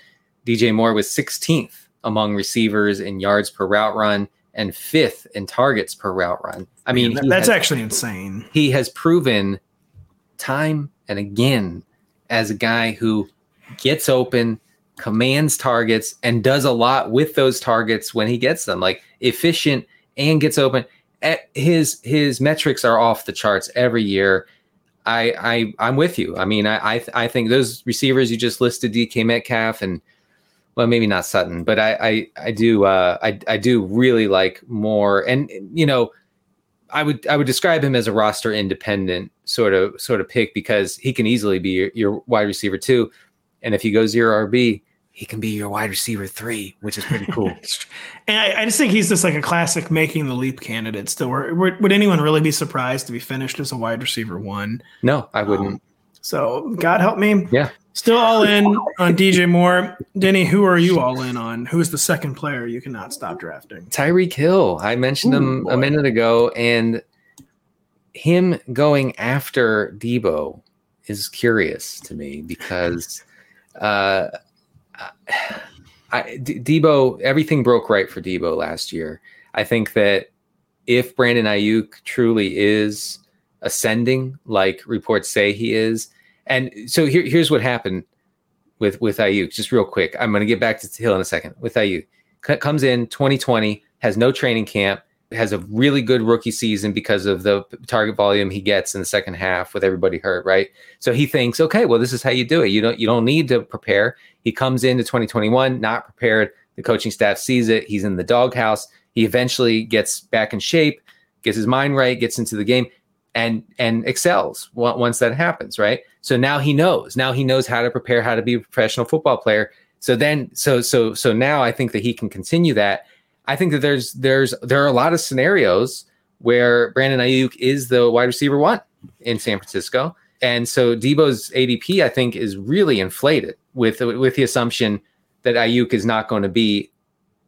DJ Moore was 16th among receivers in yards per route run and fifth in targets per route run. I mean, Man, that's has, actually insane. He has proven time and again as a guy who gets open, commands targets, and does a lot with those targets when he gets them. Like efficient and gets open. At his his metrics are off the charts every year. I I I'm with you. I mean, I I, I think those receivers you just listed, DK Metcalf and well, maybe not Sutton, but I I, I do uh, I I do really like Moore, and you know, I would I would describe him as a roster independent sort of sort of pick because he can easily be your, your wide receiver too, and if you go zero RB, he can be your wide receiver three, which is pretty cool. (laughs) and I, I, just think he's just like a classic making the leap candidate. Still, would anyone really be surprised to be finished as a wide receiver one? No, I wouldn't. Um, so God help me. Yeah. Still all in on DJ Moore. Denny, who are you all in on? Who is the second player you cannot stop drafting? Tyreek Hill. I mentioned Ooh, him boy. a minute ago, and him going after Deebo is curious to me because uh, I, D- Deebo, everything broke right for Deebo last year. I think that if Brandon Aiyuk truly is ascending, like reports say he is, and so here, here's what happened with with Aiyuk. Just real quick, I'm going to get back to Hill in a second. With Aiyuk, C- comes in 2020, has no training camp, has a really good rookie season because of the target volume he gets in the second half with everybody hurt, right? So he thinks, okay, well, this is how you do it. You don't you don't need to prepare. He comes into 2021 not prepared. The coaching staff sees it. He's in the doghouse. He eventually gets back in shape, gets his mind right, gets into the game and and excels once that happens right so now he knows now he knows how to prepare how to be a professional football player so then so so so now i think that he can continue that i think that there's there's there are a lot of scenarios where brandon Aiyuk is the wide receiver one in san francisco and so Deebo's adp i think is really inflated with with the assumption that Aiyuk is not going to be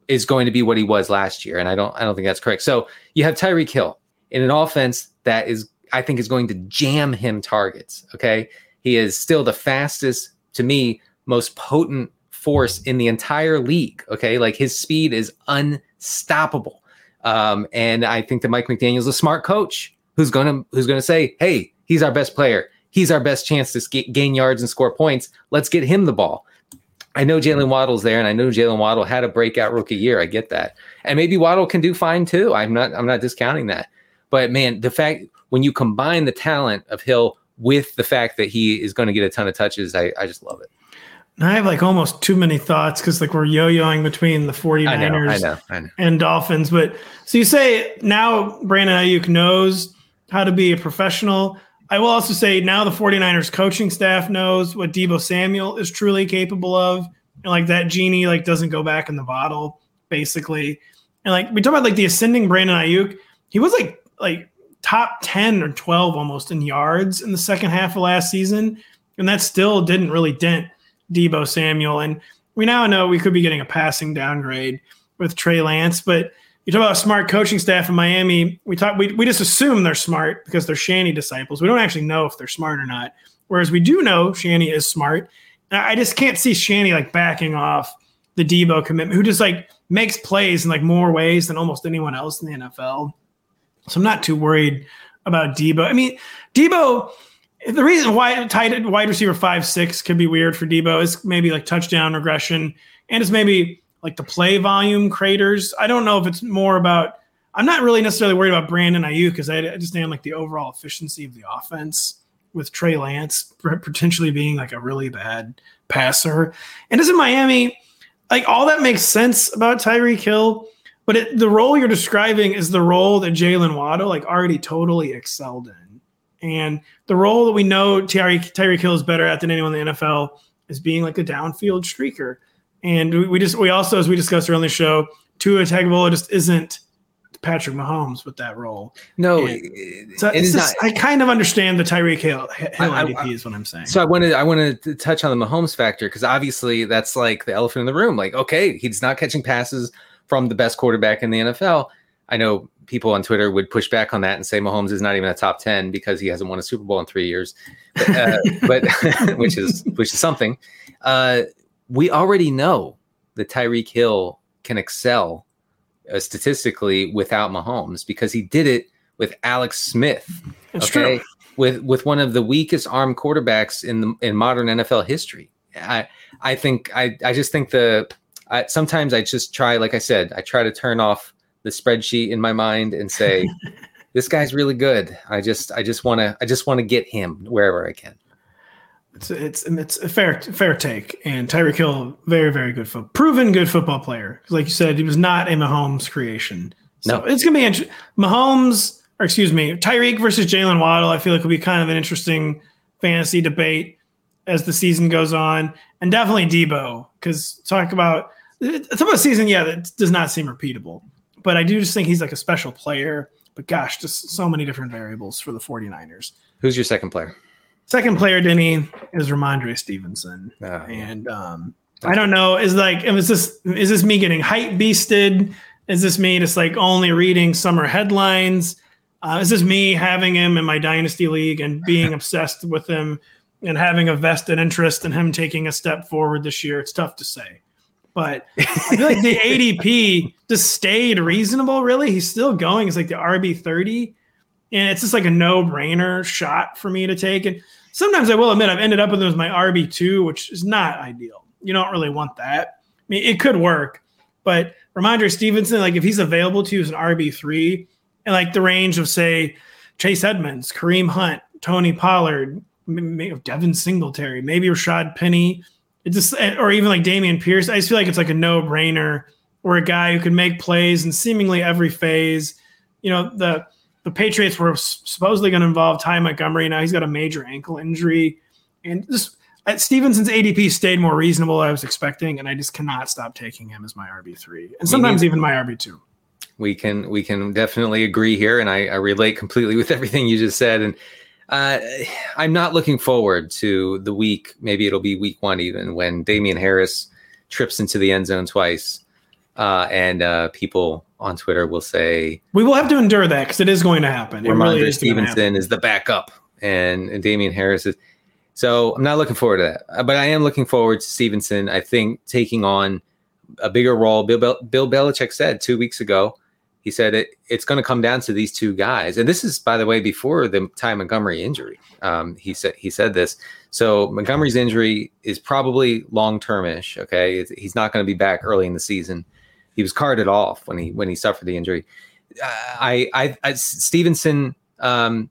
is going to be what he was last year and i don't i don't think that's correct so you have tyreek hill in an offense that is I think is going to jam him targets. Okay. He is still the fastest, to me, most potent force in the entire league. Okay. Like his speed is unstoppable. Um, and I think that Mike McDaniel's a smart coach who's to, who's to say, Hey, he's our best player. He's our best chance to gain yards and score points. Let's get him the ball. I know Jaylen Waddle's there, and I know Jaylen Waddle had a breakout rookie year. I get that, and maybe Waddle can do fine too. I'm not. I'm not discounting that. But man, the fact when you combine the talent of Hill with the fact that he is going to get a ton of touches, I, I just love it. I have like almost too many thoughts because like we're yo-yoing between the 49ers I know, I know, I know. and Dolphins. But so you say now Brandon Aiyuk knows how to be a professional. I will also say now the 49ers coaching staff knows what Deebo Samuel is truly capable of. And like that genie like doesn't go back in the bottle, basically. And like we talk about like the ascending Brandon Aiyuk, he was like like top 10 or 12 almost in yards in the second half of last season. And that still didn't really dent Deebo Samuel. And we now know we could be getting a passing downgrade with Trey Lance. But you talk about a smart coaching staff in Miami. We talk we, we just assume they're smart because they're Shanny disciples. We don't actually know if they're smart or not. Whereas we do know Shanny is smart. And I just can't see Shanny like backing off the Deebo commitment, who just like makes plays in like more ways than almost anyone else in the NFL. So I'm not too worried about Deebo. I mean, Deebo, the reason why tight wide receiver five six could be weird for Deebo is maybe like touchdown regression, and it's maybe like the play volume craters. I don't know if it's more about. I'm not really necessarily worried about Brandon Aiyuk because I understand like the overall efficiency of the offense with Trey Lance potentially being like a really bad passer, and as in Miami, like all that makes sense about Tyreek Hill. But it, the role you're describing is the role that Jaylen Waddle like already totally excelled in. And the role that we know Tyreek Tyreek Hill is better at than anyone in the NFL is being like a downfield streaker. And we just we also, as we discussed earlier in the show, Tua Tagovailoa just isn't Patrick Mahomes with that role. No, and so it's just, not, I kind of understand the Tyreek Hill, Hill MVP is what I'm saying. So I wanted I wanted to touch on the Mahomes factor because obviously that's like the elephant in the room. Like, okay, he's not catching passes from the best quarterback in the NFL. I know people on Twitter would push back on that and say Mahomes is not even a top ten because he hasn't won a Super Bowl in three years, but, uh, (laughs) but (laughs) which is which is something. Uh, we already know that Tyreek Hill can excel uh, statistically without Mahomes because he did it with Alex Smith. It's okay, true. with with one of the weakest arm quarterbacks in the in modern NFL history. I I think I I just think the I, sometimes I just try, like I said, I try to turn off the spreadsheet in my mind and say, (laughs) this guy's really good. I just I just want to I just want to get him wherever I can. It's it's it's a fair fair take, and Tyreek Hill, very very good foot, proven good football player. Like you said, he was not a Mahomes creation. So no, it's gonna be interesting. Mahomes, or excuse me, Tyreek versus Jaylen Waddle. I feel like will be kind of an interesting fantasy debate as the season goes on, and definitely Deebo because talk about talk about season. Yeah, that does not seem repeatable but I do just think he's like a special player. But gosh, just so many different variables for the 49ers. Who's your second player? Second player, Denny, is Rhamondre Stevenson. Oh, and um, I don't know, is like, is this is this me getting hype beasted? Is this me just like only reading summer headlines? Uh, is this me having him in my dynasty league and being (laughs) obsessed with him and having a vested interest in him taking a step forward this year? It's tough to say but I feel like the (laughs) ADP just stayed reasonable. Really, he's still going. It's like the RB thirty, and it's just like a no brainer shot for me to take. And sometimes I will admit I've ended up with him as my RB two, which is not ideal. You don't really want that. I mean, it could work, but Rhamondre Stevenson, like if he's available to you as an RB three, and like the range of say Chase Edmonds, Kareem Hunt, Tony Pollard, Devin Singletary, maybe Rashad Penny it just or even like Damian Pierce. I just feel like it's like a no brainer or a guy who can make plays in seemingly every phase. You know, the the Patriots were supposedly going to involve Ty Montgomery. Now he's got a major ankle injury, and just uh, Stevenson's ADP stayed more reasonable than I was expecting, and I just cannot stop taking him as my RB three, and sometimes even my RB two. We can we can definitely agree here, and I, I relate completely with everything you just said, and uh, I'm not looking forward to the week. Maybe it'll be week one even when Damien Harris trips into the end zone twice, uh, and uh, people on Twitter will say we will have to endure that because it is going to happen. It really is Stevenson is the backup, and, and Damien Harris is. So I'm not looking forward to that, uh, but I am looking forward to Stevenson. I think taking on a bigger role. Bill Bill Belichick said two weeks ago he said it, it's going to come down to these two guys. And this is, by the way, before the Ty Montgomery injury. Um, he said he said this. So Montgomery's injury is probably long termish. Okay, it's, he's not going to be back early in the season. He was carted off when he when he suffered the injury. Uh, I, I, I Stevenson um,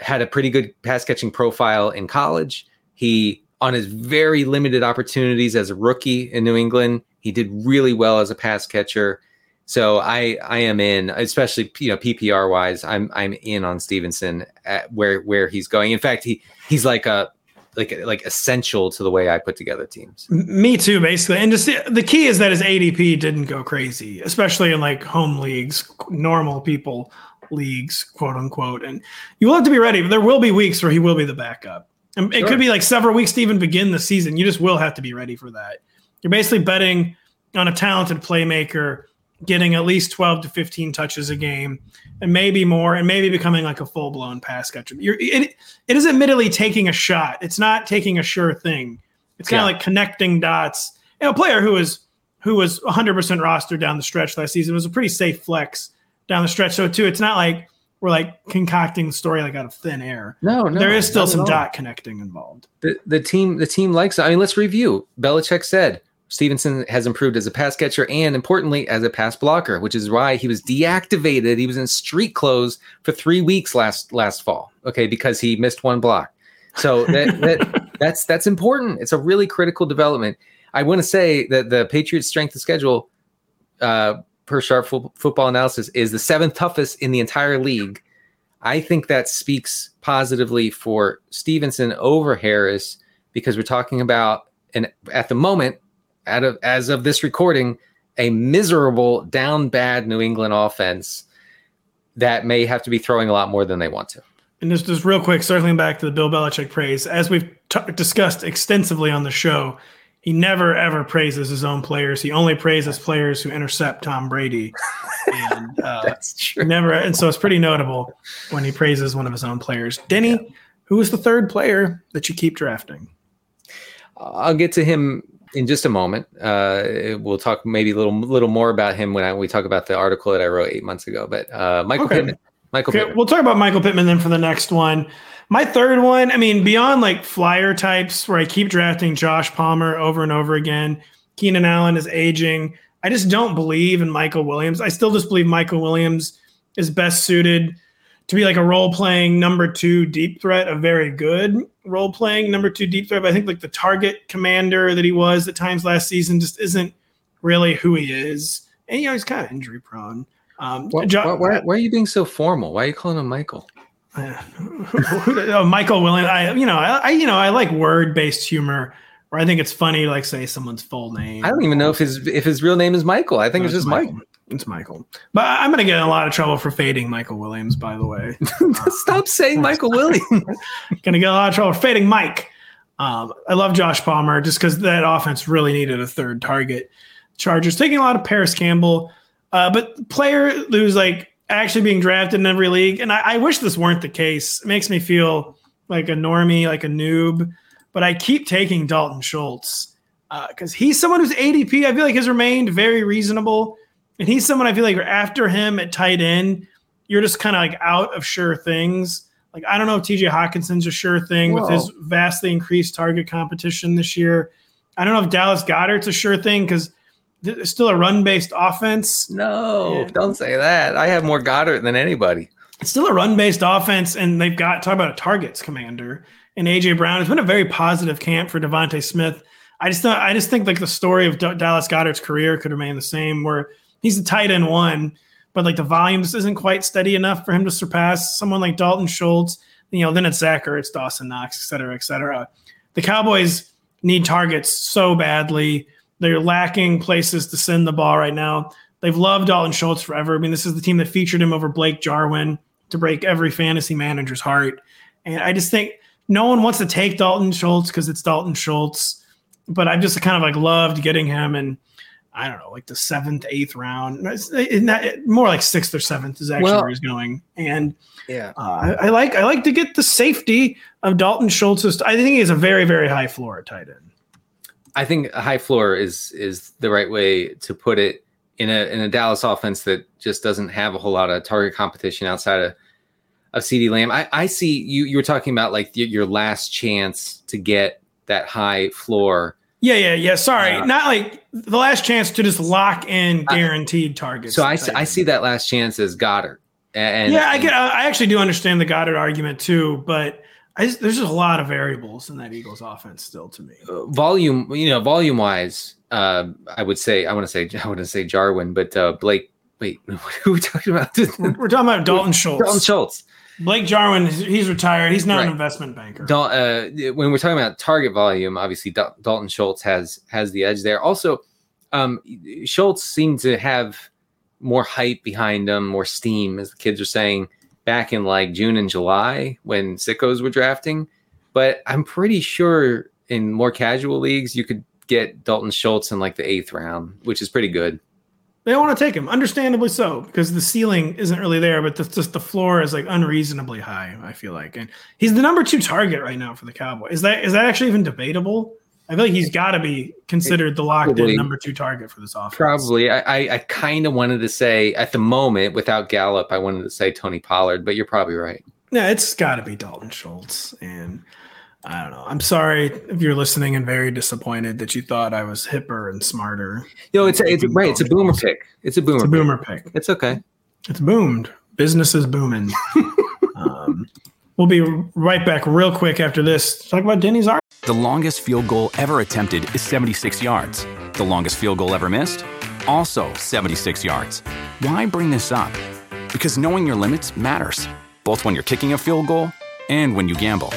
had a pretty good pass catching profile in college. He on his very limited opportunities as a rookie in New England, he did really well as a pass catcher so I I am in, especially you know PPR wise, I'm I'm in on Stevenson at where where he's going. In fact, he he's like a like like essential to the way I put together teams. Me too, basically. And just the key is that his ADP didn't go crazy, especially in like home leagues, normal people leagues, quote unquote. And you will have to be ready. There will be weeks where he will be the backup. And it could be like several weeks to even begin the season. You just will have to be ready for that. You're basically betting on a talented playmaker getting at least 12 to 15 touches a game and maybe more and maybe becoming like a full-blown pass catcher. You're, it, it is admittedly taking a shot. It's not taking a sure thing. It's kind of yeah. like connecting dots. You know, a player who was who was 100% rostered down the stretch last season was a pretty safe flex down the stretch. So too, it's not like we're like concocting the story like out of thin air. No, no, there is still some dot connecting involved. The, the team the team likes. I mean, let's review. Belichick said Stevenson has improved as a pass catcher and importantly as a pass blocker, which is why he was deactivated. He was in street clothes for three weeks last last fall. Okay, because he missed one block. So that, (laughs) that that's that's important. It's a really critical development. I want to say that the Patriots' strength of schedule, uh, per sharp fo- football analysis, is the seventh toughest in the entire league. I think that speaks positively for Stevenson over Harris because we're talking about, and at the moment, of as of this recording, a miserable, down bad New England offense that may have to be throwing a lot more than they want to. And just, just real quick, circling back to the Bill Belichick praise, as we've t- discussed extensively on the show, he never ever praises his own players. He only praises players who intercept Tom Brady. And, (laughs) uh, That's true. Never, and so it's pretty notable when he praises one of his own players. Denny, who is the third player that you keep drafting? I'll get to him in just a moment. Uh, we'll talk maybe a little little more about him when I, we talk about the article that I wrote eight months ago. But uh, Michael Okay. Pittman, Michael Okay, Pittman. we'll talk about Michael Pittman then for the next one. My third one, I mean, beyond like flyer types where I keep drafting Josh Palmer over and over again, Keenan Allen is aging. I just don't believe in Michael Williams. I still just believe Michael Williams is best suited to be like a role playing number two deep threat, a very good role playing number two deep threat. But I think like the target commander that he was at times last season just isn't really who he is. And you know, he's kind of injury prone. Um, Why, Jo- why, why are you being so formal? Why are you calling him Michael? (laughs) oh, Michael Williams. I you know I, I you know I like word based humor or I think it's funny like say someone's full name. I don't even know if his if his real name is Michael. I think No, it's just Michael. It's Michael. But I'm gonna get in a lot of trouble for fading Michael Williams. By the way, (laughs) Stop saying Michael Williams. (laughs) gonna get a lot of trouble for fading Mike. Um, I love Josh Palmer just because that offense really needed a third target. Chargers taking a lot of Parris Campbell, uh, but player who's like actually being drafted in every league, and I, I wish this weren't the case. It makes me feel like a normie, like a noob. But I keep taking Dalton Schultz because he's someone who's ADP. I feel like has remained very reasonable, and he's someone I feel like after him at tight end, you're just kind of like out of sure things. Like I don't know if TJ Hockenson's a sure thing with his vastly increased target competition this year. I don't know if Dallas Goedert's a sure thing because it's still a run based offense. no, Yeah. don't say that. I have more Goedert than anybody. It's still a run based offense, and they've got talk about a targets commander and AJ Brown. It's been a very positive camp for DeVonta Smith. I just thought, I just think like the story of D- Dallas Goedert's career could remain the same, where he's a tight end one, but like the volume just isn't quite steady enough for him to surpass someone like Dalton Schultz. You know, then it's Zach it's Dawson Knox, et cetera, et cetera. The Cowboys need targets so badly. They're lacking places to send the ball right now. They've loved Dalton Schultz forever. I mean, this is the team that featured him over Blake Jarwin to break every fantasy manager's heart. And I just think no one wants to take Dalton Schultz because it's Dalton Schultz. But I've just kind of like loved getting him in, I don't know, like the seventh, eighth round. It's- it- not- more like sixth or seventh is actually Well- where he's going. And Yeah. uh, I, I like I like to get the safety of Dalton Schultz. I think he's a very, very high floor at tight end. I think a high floor is is the right way to put it in a in a Dallas offense that just doesn't have a whole lot of target competition outside of of CeeDee Lamb. I, I see you you were talking about like your, your last chance to get that high floor. Yeah, yeah, yeah. Sorry, Yeah. not like the last chance to just lock in I- guaranteed targets. So I, see- I see that last chance as Goedert. And yeah, I get. I actually do understand the Goedert argument too, but I just, there's just a lot of variables in that Eagles offense still to me. uh, volume, you know, volume wise, uh, I would say I want to say (laughs) I want to say Jarwin, but uh, Blake. Wait, (laughs) who are we talking about? We're, we're talking about Dalton Schultz. (laughs) Dalton Schultz. Blake Jarwin, he's retired. He's not Right. an investment banker. Dal- uh, when we're talking about target volume, obviously Dal- Dalton Schultz has has the edge there. Also, um, Schultz seemed to have more hype behind him, more steam, as the kids are saying, back in like June and July when sickos were drafting. But I'm pretty sure in more casual leagues you could get Dalton Schultz in like the eighth round, which is pretty good. They don't want to take him, understandably so, because the ceiling isn't really there, but the, just the floor is like unreasonably high. I feel like, and he's the number two target right now for the Cowboys. Is that is that actually even debatable? I feel like he's got to be considered the locked in number two target for this offense. Probably. I, I, I kind of wanted to say at the moment without Gallup, I wanted to say Tony Pollard, but you're probably right. Yeah, it's got to be Dalton Schultz. And I don't know. I'm sorry if you're listening and very disappointed that you thought I was hipper and smarter. Yo, it's a, it's a, right. It's a boomer pick. It's a boomer. It's a boomer pick. pick. It's okay. It's boomed. Business is booming. (laughs) um, we'll be right back real quick after this. Talk about Denny's art. The longest field goal ever attempted is 76 yards. The longest field goal ever missed, also 76 yards. Why bring this up? Because knowing your limits matters, both when you're kicking a field goal and when you gamble.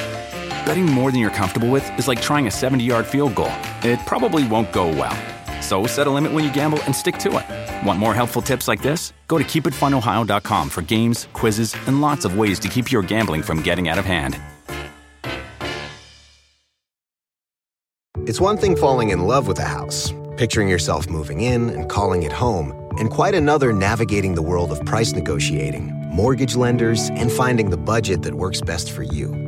Betting more than you're comfortable with is like trying a 70 yard field goal. It probably won't go well. So set a limit when you gamble and stick to it. Want more helpful tips like this? Go to keepitfunohio.com for games, quizzes, and lots of ways to keep your gambling from getting out of hand. It's one thing falling in love with a house, picturing yourself moving in and calling it home, and quite another navigating the world of price negotiating, mortgage lenders, and finding the budget that works best for you.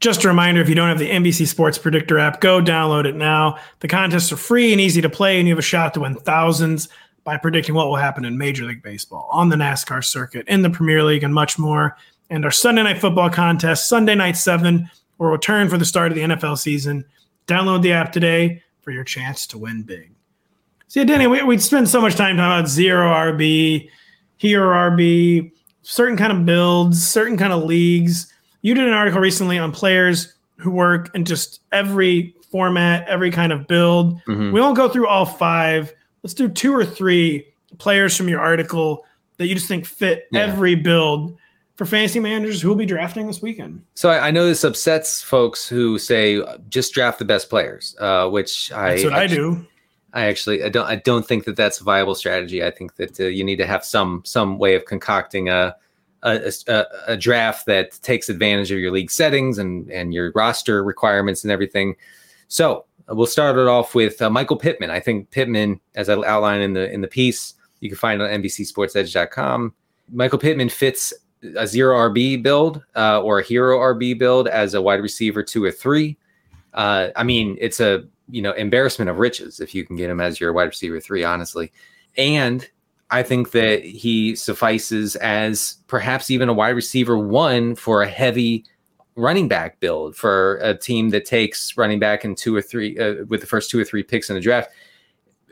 Just a reminder if you don't have the NBC Sports Predictor app, go download it now. The contests are free and easy to play, and you have a shot to win thousands by predicting what will happen in Major League Baseball, on the NASCAR circuit, in the Premier League, and much more. And our Sunday night football contest, Sunday night 7, will return for the start of the NFL season. Download the app today for your chance to win big. See, Denny, we, would spend so much time talking about zero RB, hero RB, certain kind of builds, certain kind of leagues you did an article recently on players who work in just every format, every kind of build. Mm-hmm. We won't go through all five. Let's do two or three players from your article that you just think fit yeah. every build for fantasy managers who will be drafting this weekend. So I, I, know this upsets folks who say just draft the best players, uh, which I that's what actually, I do. I actually I don't I don't think that that's a viable strategy. I think that uh, you need to have some some way of concocting a a, a, a, draft that takes advantage of your league settings and and your roster requirements and everything. So we'll start it off with uh, Michael Pittman. I think Pittman, as I outlined in the in the piece, you can find on NBCSportsEdge.com. Michael Pittman fits a zero RB build uh, or a hero RB build as a wide receiver two or three. Uh, I mean, it's a you know embarrassment of riches if you can get him as your wide receiver three, honestly. And I think that he suffices as perhaps even a wide receiver one for a heavy running back build for a team that takes running back in two or three uh, with the first two or three picks in the draft.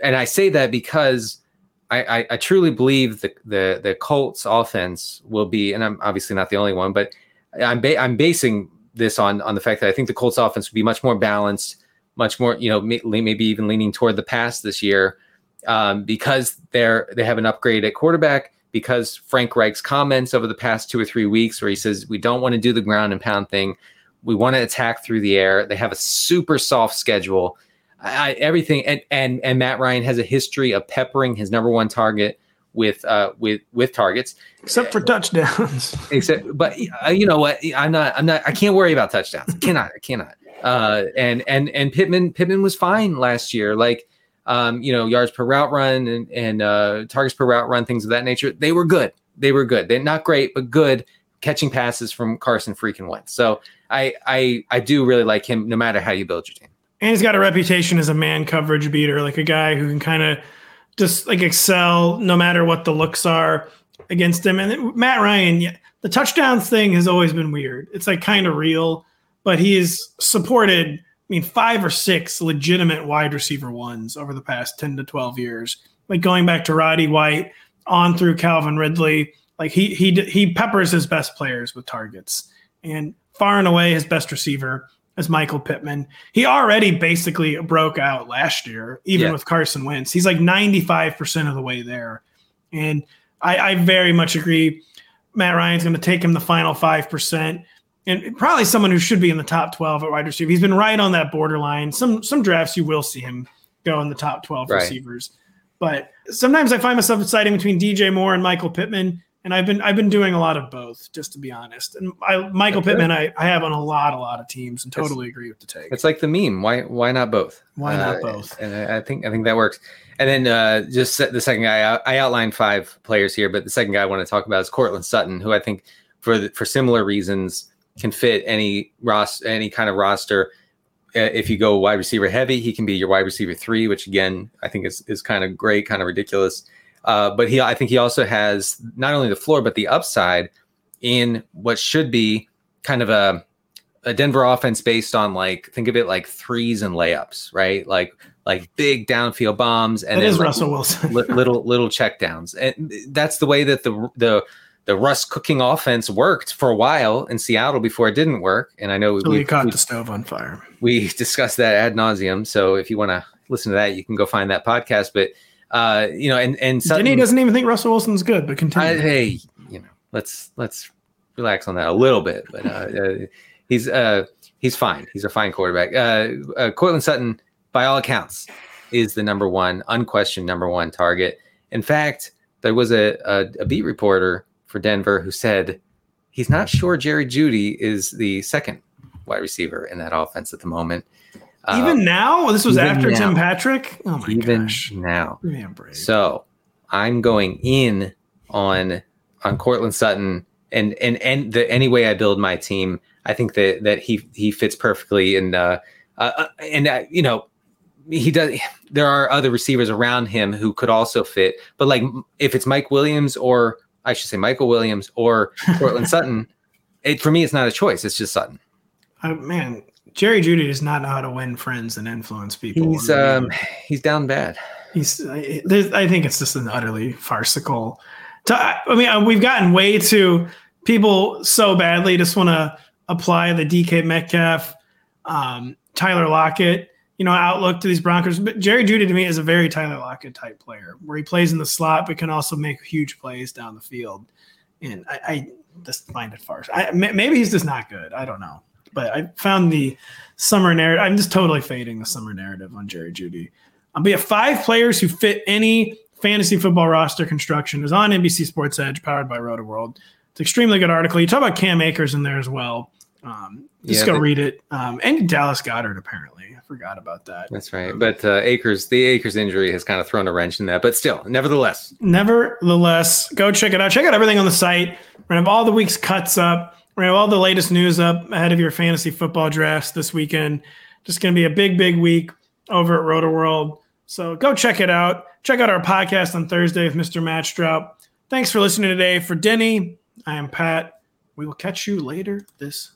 And I say that because I, I, I truly believe the, the the Colts offense will be, and I'm obviously not the only one, but I'm ba- I'm basing this on on the fact that I think the Colts offense will be much more balanced, much more you know may, maybe even leaning toward the pass this year um, because they're they have an upgrade at quarterback. Because Frank Reich's comments over the past two or three weeks, where he says we don't want to do the ground and pound thing, we want to attack through the air. They have a super soft schedule. I, everything and and and Matt Ryan has a history of peppering his number one target with uh with with targets except for touchdowns (laughs) except but uh, you know what i'm not i'm not i can't worry about touchdowns I cannot i cannot uh and and and pittman pittman was fine last year like um, you know, yards per route run and, and uh, targets per route run, things of that nature. They were good. They were good. They're not great, but good catching passes from Carson freaking Wentz. So I, I, I do really like him no matter how you build your team. And he's got a reputation as a man coverage beater, like a guy who can kind of just like excel no matter what the looks are against him. And Matt Ryan, the touchdowns thing has always been weird. It's like kind of real, but he's supported I mean, five or six legitimate wide receiver ones over the past 10 to 12 years. Like going back to Roddy White on through Calvin Ridley, Like he he he peppers his best players with targets, and far and away his best receiver is Michael Pittman. He already basically broke out last year, even yeah. with Carson Wentz. He's like 95% of the way there. And I, I very much agree. Matt Ryan's going to take him the final 5% and probably someone who should be in the top 12 at wide receiver. He's been right on that borderline. Some some drafts you will see him go in the top 12 right. receivers. But sometimes I find myself deciding between DJ Moore and Michael Pittman and I've been I've been doing a lot of both, just to be honest. And I, Michael okay. Pittman, I, I have on a lot a lot of teams, and totally it's, agree with the take. It's like the meme. Why why not both? Why not uh, both? And I, think I think that works. And then uh, just the second guy, I, I outlined five players here, but the second guy I want to talk about is Courtland Sutton, who I think for the, for similar reasons can fit any ros any kind of roster. Uh, if you go wide receiver heavy, he can be your wide receiver three, which again I think is is kind of great, kind of ridiculous. Uh, but he, I think he also has not only the floor but the upside in what should be kind of a a Denver offense based on like think of it like threes and layups, right? Like like big downfield bombs and then, like, Russell Wilson. li- little little check downs, and that's the way that the the the Russ cooking offense worked for a while in Seattle before it didn't work. And I know so we caught we, the stove on fire. We (laughs) discussed that ad nauseum. So if you want to listen to that, you can go find that podcast. But uh, you know, and and Sutton, Denny doesn't even think Russell Wilson's good, but continue. I, hey, you know, let's let's relax on that a little bit. But uh, uh, he's uh, he's fine. He's a fine quarterback. Uh, uh, Courtland Sutton, by all accounts, is the number one, unquestioned number one target. In fact, there was a, a, a beat reporter for Denver who said he's not sure Jerry Jeudy is the second wide receiver in that offense at the moment. Even uh, now, this was after now. Tim Patrick. Oh my even gosh! Now, so I'm going in on on Courtland Sutton, and and and the any way I build my team, I think that that he he fits perfectly, and uh, uh, uh and uh, you know he does. There are other receivers around him who could also fit, but like if it's Mike Williams or I should say Michael Williams or Courtland (laughs) Sutton, it for me it's not a choice. It's just Sutton. Uh, man, Jerry Jeudy does not know how to win friends and influence people. He's um he's down bad. He's I think it's just an utterly farcical. I mean, uh, we've gotten way too people so badly just want to apply the DK Metcalf, um, Tyler Lockett, you know, outlook to these Broncos. But Jerry Jeudy to me is a very Tyler Lockett type player, where he plays in the slot but can also make huge plays down the field. And I, I just find it farce. I, maybe he's just not good. I don't know but I found the summer narrative. I'm just totally fading the summer narrative on Jerry Jeudy. Um, but yeah, five players who fit any fantasy football roster construction is on NBC Sports Edge, powered by Roto World. It's an extremely good article. You talk about Cam Akers in there as well. Um, just yeah, go read it. Um, and Dallas Goedert apparently. I forgot about that. That's right. But uh, Akers, the Akers injury has kind of thrown a wrench in that. But still, nevertheless. Nevertheless, go check it out. Check out everything on the site. We're going to have all the week's cuts up. We're going to have all the latest news up ahead of your fantasy football drafts this weekend. Just going to be a big, big week over at Rotoworld. So go check it out. Check out our podcast on Thursday with Mr. Matt Strout. Thanks for listening today. For Denny, I am Pat. We will catch you later this week.